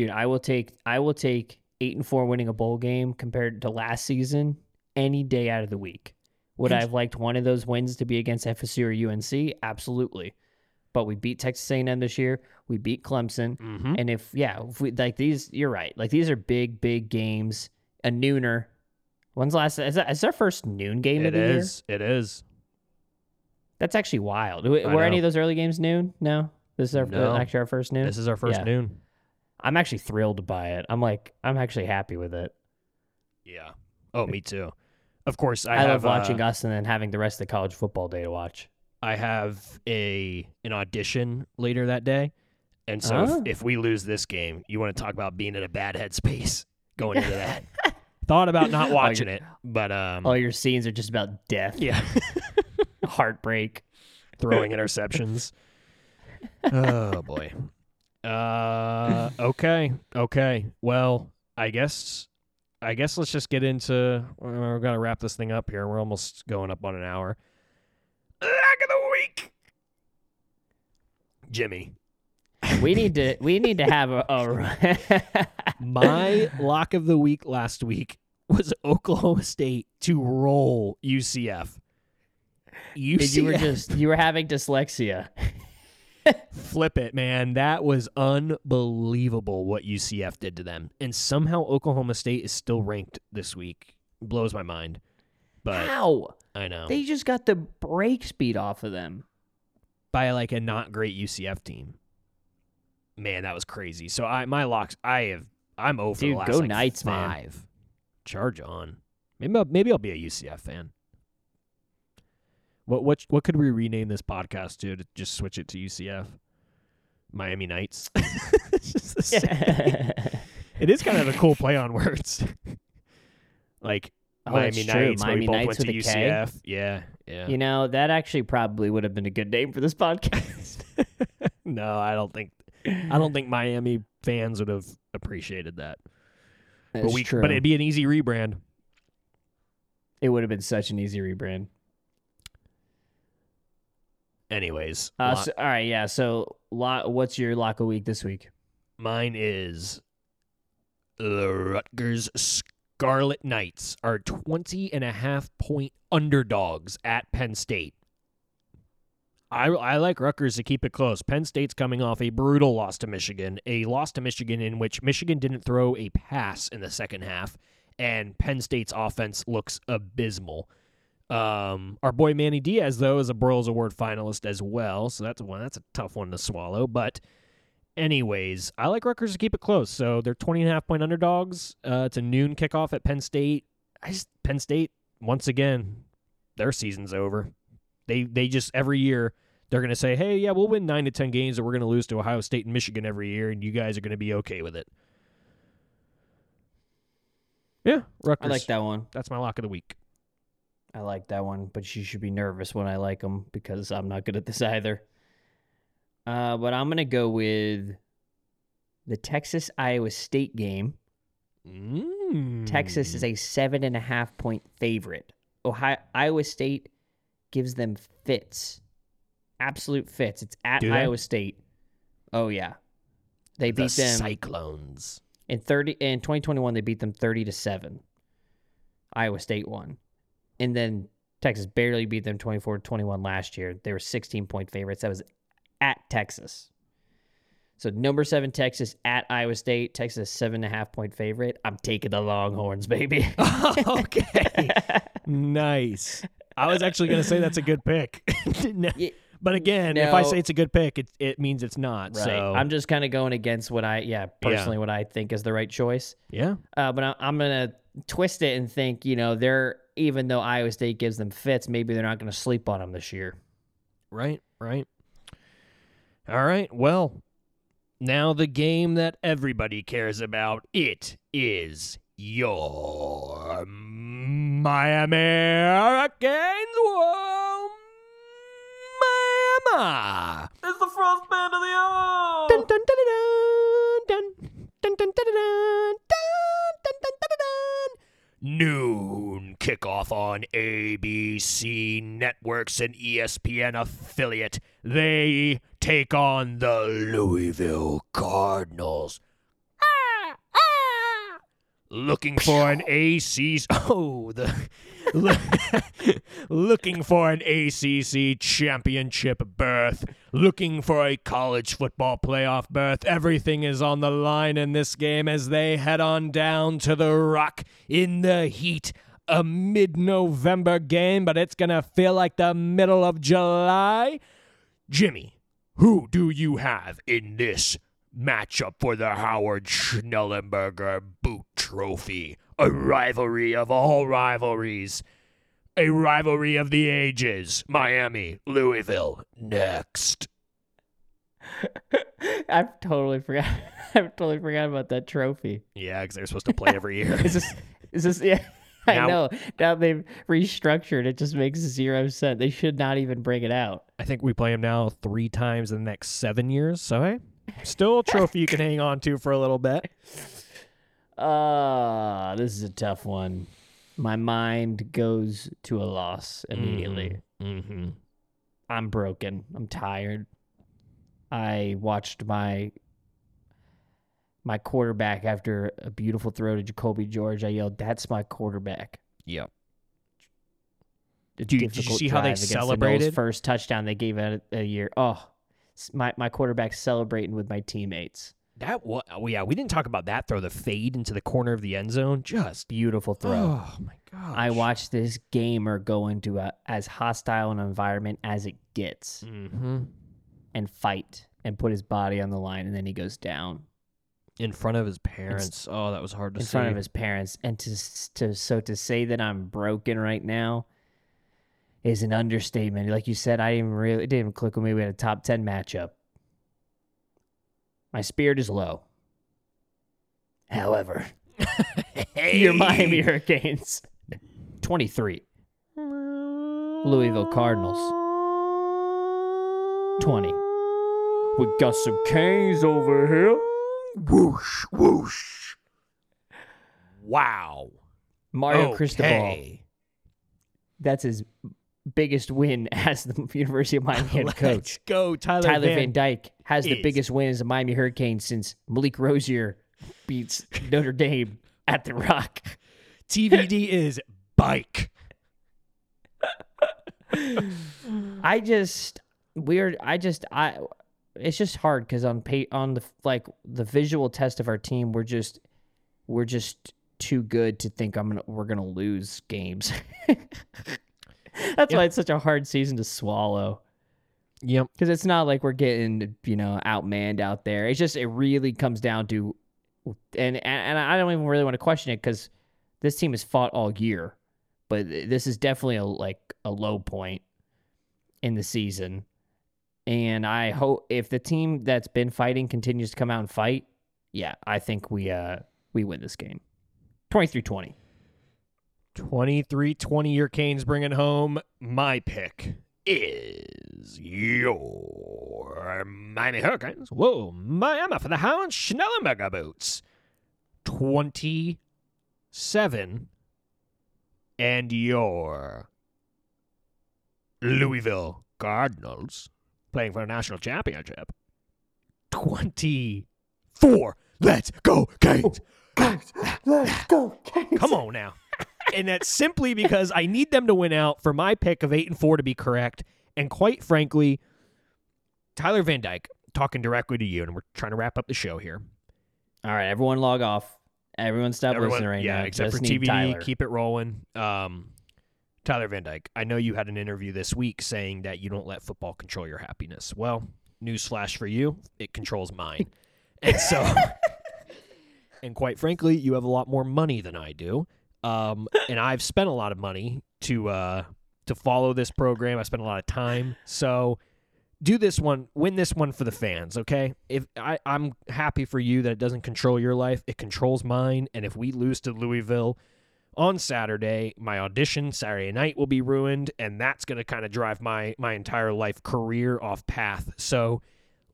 Dude, I will take I will take eight and four winning a bowl game compared to last season any day out of the week. Would I have liked one of those wins to be against FSU or UNC? Absolutely. But we beat Texas A&M this year. We beat Clemson. Mm-hmm. And if yeah, if we like these, you're right. Like these are big, big games. A nooner. When's last? Is that is our first noon game It of the year? is. It is. That's actually wild. Were, any of those early games noon? No. This is our No. actually our first noon. This is our first Yeah. noon. I'm actually thrilled by it. I'm like I'm actually happy with it. Yeah. Oh, me too. Of course, I, I, have, love watching uh, us and then having the rest of the college football day to watch. I have a an audition later that day, and so Oh. if, if we lose this game, you want to talk about being in a bad headspace [laughs] going into that. [laughs] Thought about not watching it, but um, All your scenes are just about death, yeah, [laughs] heartbreak. throwing interceptions. oh boy. Uh, okay, okay. Well, I guess, I guess let's just get into. We're gonna wrap this thing up here. We're almost going up on an hour. Lock of the week, Jimmy. We need to we need to have a, a [laughs] [laughs] My lock of the week last week was Oklahoma State to roll UCF. UCF, you were just you were having dyslexia. [laughs] flip it, man. That was unbelievable what UCF did to them, and somehow Oklahoma State is still ranked this week. Blows my mind, but How? I know They just got the break speed off of them. by like a not great UCF team. Man, that was crazy. So I my locks I have I'm over Dude, the last go like, Knights, man. five. Charge on. Maybe I'll, maybe I'll be a UCF fan. What what what could we rename this podcast to to just switch it to UCF? Miami Knights. [laughs] It's just the same. [laughs] It is kind of a cool play on words. [laughs] like Oh, Miami. Knights, Miami we both Knights went to with a K. UCF. Yeah, yeah. You know, that actually probably would have been a good name for this podcast. no, I don't think I don't think Miami fans would have appreciated that. but we true. but it'd be an easy rebrand. it would have been such an easy rebrand. Anyways, Uh, so, all right, yeah. So, lo- what's your lock of week this week? mine is the Rutgers Scarlet Knights are 20 and a half point underdogs at Penn State. I, I like Rutgers to keep it close. Penn State's coming off a brutal loss to Michigan, a loss to Michigan in which Michigan didn't throw a pass in the second half, and Penn State's offense looks abysmal. Um, our boy Manny Diaz, though, is a Broyles Award finalist as well, so that's one that's a tough one to swallow. But, anyways, I like Rutgers to keep it close. So they're 20 and a half point underdogs. Uh, it's a noon kickoff at Penn State. I just Penn State once again, their season's over. They they just every year they're gonna say, hey, yeah, we'll win nine to ten games, and we're gonna lose to Ohio State and Michigan every year, and you guys are gonna be okay with it. Yeah, Rutgers. I like that one. That's my lock of the week. I like that one, but you should be nervous when I like them because I'm not good at this either. Uh, but I'm gonna go with the Texas Iowa State game. Mm. Texas is a seven and a half point favorite. Ohio Iowa State gives them fits, absolute fits. It's at? Iowa State. Oh yeah, they the beat them Cyclones. in thirty in 2021. They beat them thirty to seven. Iowa State won, and then Texas barely beat them 24-21 last year. They were 16 point favorites. That was at Texas. So number seven Texas at Iowa State. Texas seven and a half point favorite. I'm taking the Longhorns, baby. [laughs] okay, [laughs] nice. I was actually gonna say that's a good pick, [laughs] No- Yeah, but again, if I say it's a good pick, it it means it's not. Right. So I'm just kind of going against what I, yeah, personally, what I think is the right choice. yeah, Uh, but I, I'm gonna twist it and think, you know, they're even though Iowa State gives them fits, maybe they're not going to sleep on them this year. right, right. All right. Well, now the game that everybody cares about. It is your Miami Hurricanes. Whoa, Miami. It's the frost band of the hour. Dun, dun, dun, dun, dun, dun, dun, dun, dun, dun, dun, dun, dun, dun, dun. Noon kickoff on ABC Networks and ESPN affiliate. They take on the Louisville Cardinals. Ah, ah. Looking for an AC's. [laughs] Oh, the [laughs] looking for an ACC championship berth, looking for a college football playoff berth. Everything is on the line in this game as they head on down to the rock in the heat. A mid November game, but it's going to feel like the middle of July. Jimmy, who do you have in this matchup for the Howard Schnellenberger Boot Trophy? A rivalry of all rivalries. A rivalry of the ages. Miami, Louisville, next. [laughs] I've totally forgot. [laughs] I've totally forgot about that trophy. Yeah, because they're supposed to play every year. [laughs] Is this? Is this? Yeah. I know. Now they've restructured. It just makes zero sense. They should not even bring it out. I think we play them now three times in the next seven years. So, hey, still a trophy you can hang on to for a little bit. Uh, this is a tough one. My mind goes to a loss immediately. Mm-hmm. I'm broken. I'm tired. I watched my my quarterback after a beautiful throw to Jacoby George. I yelled, "That's my quarterback." Yep. A Did you- did you difficult see how they against the celebrated? First touchdown they gave out a year. Oh, my my quarterback celebrating with my teammates. That was, oh, yeah, we didn't talk about that throw, the fade into the corner of the end zone. Just, Beautiful throw. oh my God. I watched this gamer go into a, as hostile an environment as it gets hmm and fight and put his body on the line, and then he goes down In front of his parents. oh, that was hard to in see. front of his parents. And to to so to say that I'm broken right now is an understatement. Like you said, I didn't really it didn't even click with me. We had a top ten matchup. My spirit is low. However, [laughs] hey. your Miami Hurricanes, twenty three. Louisville Cardinals, twenty. We got some Canes over here. Whoosh, whoosh. Wow. Mario Cristobal. That's his biggest win [laughs] as the [laughs] University of Miami head [laughs] Let's coach. go, Tyler, Tyler Van, Van Dyke has the biggest win as a Miami Hurricane since Malik Rosier beats Notre Dame at the Rock. TVD is bike. I just weird. I just I. It's just hard because on pay on the like the visual test of our team, we're just we're just too good to think I'm gonna we're gonna lose games. [laughs] That's why it's such a hard season to swallow. Yep. because it's not like we're getting you know outmanned out there. It's just it really comes down to, and and, and I don't even really want to question it because this team has fought all year, but this is definitely a like a low point in the season. And I hope if the team that's been fighting continues to come out and fight, yeah, I think we uh we win this game. 23-20. 23 20 year Canes bringing home. My pick is your Miami Hurricanes. Whoa, Miami for the Hound Schnellenberger boots. 27 and your Louisville Cardinals playing for a national championship. 24. Let's go, Canes. Oh, let's go. Canes! Come on now. And that's simply because I need them to win out for my pick of eight and four to be correct. And quite frankly, Tyler Van Dyke, talking directly to you, and we're trying to wrap up the show here. All right, everyone log off. Everyone stop Everyone- listening right yeah, now. except Just for TVD, Tyler. keep it rolling. Um, Tyler Van Dyke, I know you had an interview this week saying that you don't let football control your happiness. Well, newsflash for you, it controls mine. and so, [laughs] and quite frankly, you have a lot more money than I do. Um, and I've spent a lot of money to uh, to follow this program. I spent a lot of time. So do this one, win this one for the fans, okay? If I, I'm happy for you that it doesn't control your life, it controls mine. And if we lose to Louisville on Saturday, my audition Saturday night will be ruined, and that's gonna kind of drive my my entire life career off path. So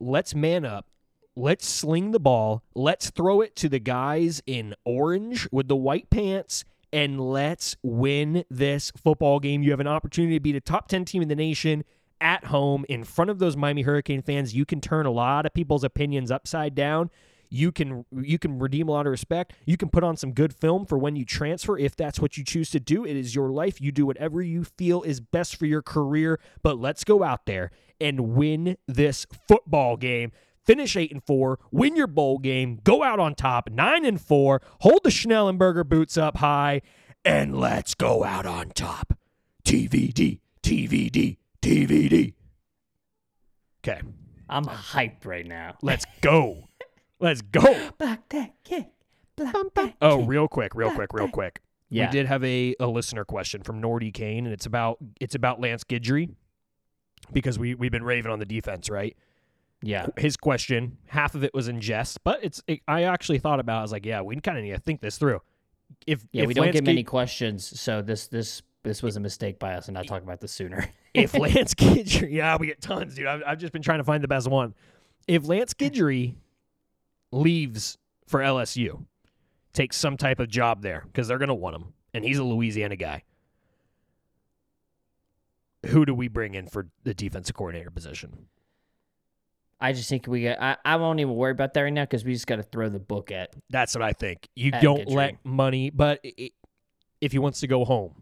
let's man up. Let's sling the ball. Let's throw it to the guys in orange with the white pants. And let's win this football game. You have an opportunity to beat a top 10 team in the nation at home in front of those Miami Hurricane fans. You can turn a lot of people's opinions upside down. You can you can redeem a lot of respect. You can put on some good film for when you transfer if that's what you choose to do. It is your life. You do whatever you feel is best for your career, but let's go out there and win this football game. Finish 8 and 4, win your bowl game, go out on top 9 and 4, hold the Schnellenberger boots up high and let's go out on top. TVD, TVD, TVD. Okay, I'm hyped right now. let's go. [laughs] Let's go. Block that kick. Block that Oh, kick. real quick, real quick, real quick. Yeah. We did have a, a listener question from Nordy Kane, and it's about it's about Lance Guidry because we we've been raving on the defense, right? Yeah. His question, half of it was in jest, but it's it, I actually thought about. it. I was like, yeah, we kind of need to think this through. If Yeah, if we don't get many questions, so this this this was a mistake by us and not talking about this sooner. [laughs] if [laughs] Lance Guidry, yeah, we get tons, dude. I've, I've just been trying to find the best one. If Lance Guidry leaves for LSU, takes some type of job there because they're going to want him, and he's a Louisiana guy. Who do we bring in for the defensive coordinator position? I just think we got. I, I won't even worry about that right now because we just got to throw the book at. That's what I think. You At don't let money, but i i if he wants to go home,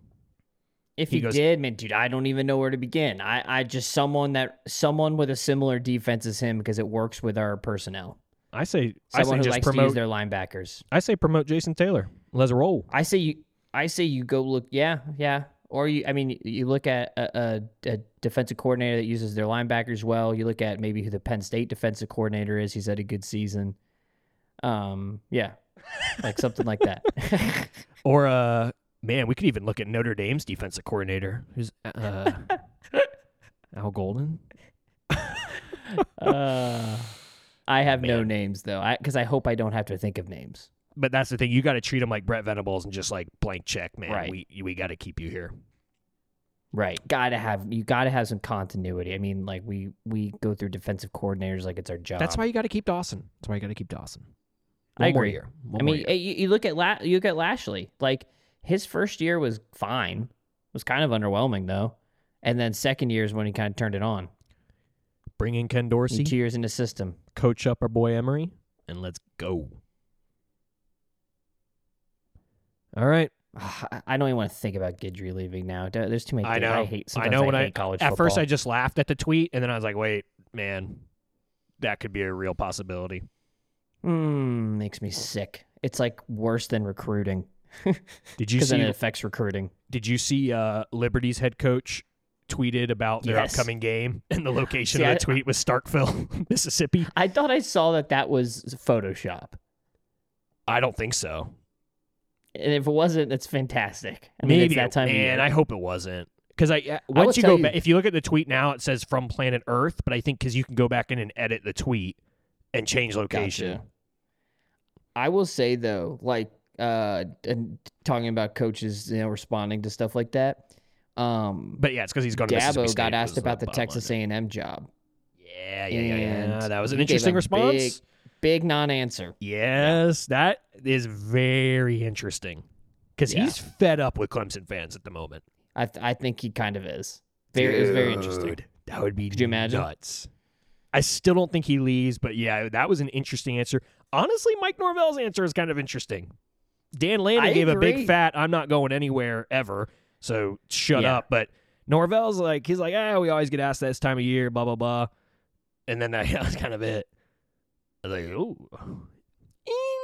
If He he, goes- did, man, dude, I don't even know where to begin. I, I just someone that someone with a similar defense as him because it works with our personnel. I say I say Someone who just likes to use promote. their linebackers. I say promote Jason Taylor. Let's roll. I say you. I say you go look. Yeah, yeah. Or you. I mean, you look at a, a, a defensive coordinator that uses their linebackers well. You look at maybe who the Penn State defensive coordinator is. He's had a good season. Um. Yeah. Like something like that. [laughs] Or uh man, we could even look at Notre Dame's defensive coordinator, who's uh [laughs] Al Golden. uh, I have no names though. I because I hope I don't have to think of names. But that's the thing. You got to treat him like Brent Venables and just like blank check, man. Right. We we got to keep you here. Right. Gotta have you gotta have some continuity. I mean, like we we go through defensive coordinators like it's our job. That's why you got to keep Dawson. That's why you got to keep Dawson. I One more agree. year. One I more mean, year. eh, you, you look at La- you look at Lashlee. Like his first year was fine. Was kind of underwhelming though. And then second year is when he kind of turned it on. bring in Ken And Dorsey, Two years in the system. coach up our boy Emory, and let's go. All right. I I don't even want to think about Guidry leaving now. There's too many. I know. I hate. I sometimes know when hate I college at first I just laughed at the tweet, and then I was like, wait, man, that could be a real possibility. Mm, makes me sick. It's like worse than recruiting [laughs] Did you see? then it affects recruiting. Did you see uh, Liberty's head coach tweeted about their Yes. upcoming game, [laughs] and the [laughs] location See, of I- the tweet was Starkville, Mississippi? I thought I saw that that was Photoshop, I don't think so. And if it wasn't, it's fantastic. I mean, Maybe it's that time of man, year. I hope it wasn't. Because I uh, once you tell go you- back, if you look at the tweet now, it says from planet Earth, but I think because you can go back in and edit the tweet and change location. Gotcha. I will say though, like uh, and talking about coaches, you know, responding to stuff like that. Um, But yeah, it's because he's going to Mississippi Dabo State got asked about the bottom Texas there. A&M job. Yeah, yeah, yeah, yeah. and That was an he gave interesting a response. Big, big non-answer. Yes, that is very interesting. Because Yeah. he's fed up with Clemson fans at the moment. I th- I think he kind of is. Very, it was very interesting. That would be Could you imagine? nuts. I still don't think he leaves, but yeah, that was an interesting answer. Honestly, Mike Norvell's answer is kind of interesting. Dan Lanning I gave a big fat, I'm not going anywhere ever, so shut Yeah. up. But Norvell's like, he's like, ah, we always get asked that this time of year, blah, blah, blah. And then that, [laughs] that was kind of it. I was like, oh,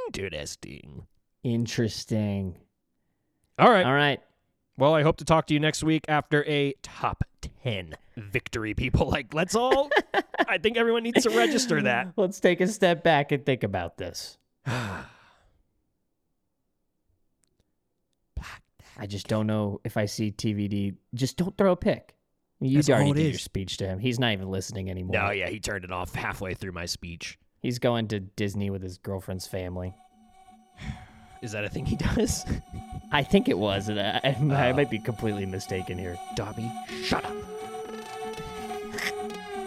interesting. Interesting. All right. All right. Well, I hope to talk to you next week after a top 10 victory, people. [laughs] Like, let's all, I think everyone needs to register that. [laughs] Let's take a step back and think about this. [sighs] I just don't know if I see TVD. Just don't throw a pick. You That's already did your speech to him. He's not even listening anymore. No, yeah, he turned it off halfway through my speech. He's going to Disney with his girlfriend's family. [sighs] Is that a thing he does? [laughs] I think it was. and I, I Uh, might be completely mistaken here. Dobby, shut up.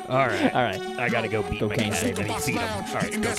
All right. All right. I got to go beat Go my Canes, cat baby. and feed him. All right, go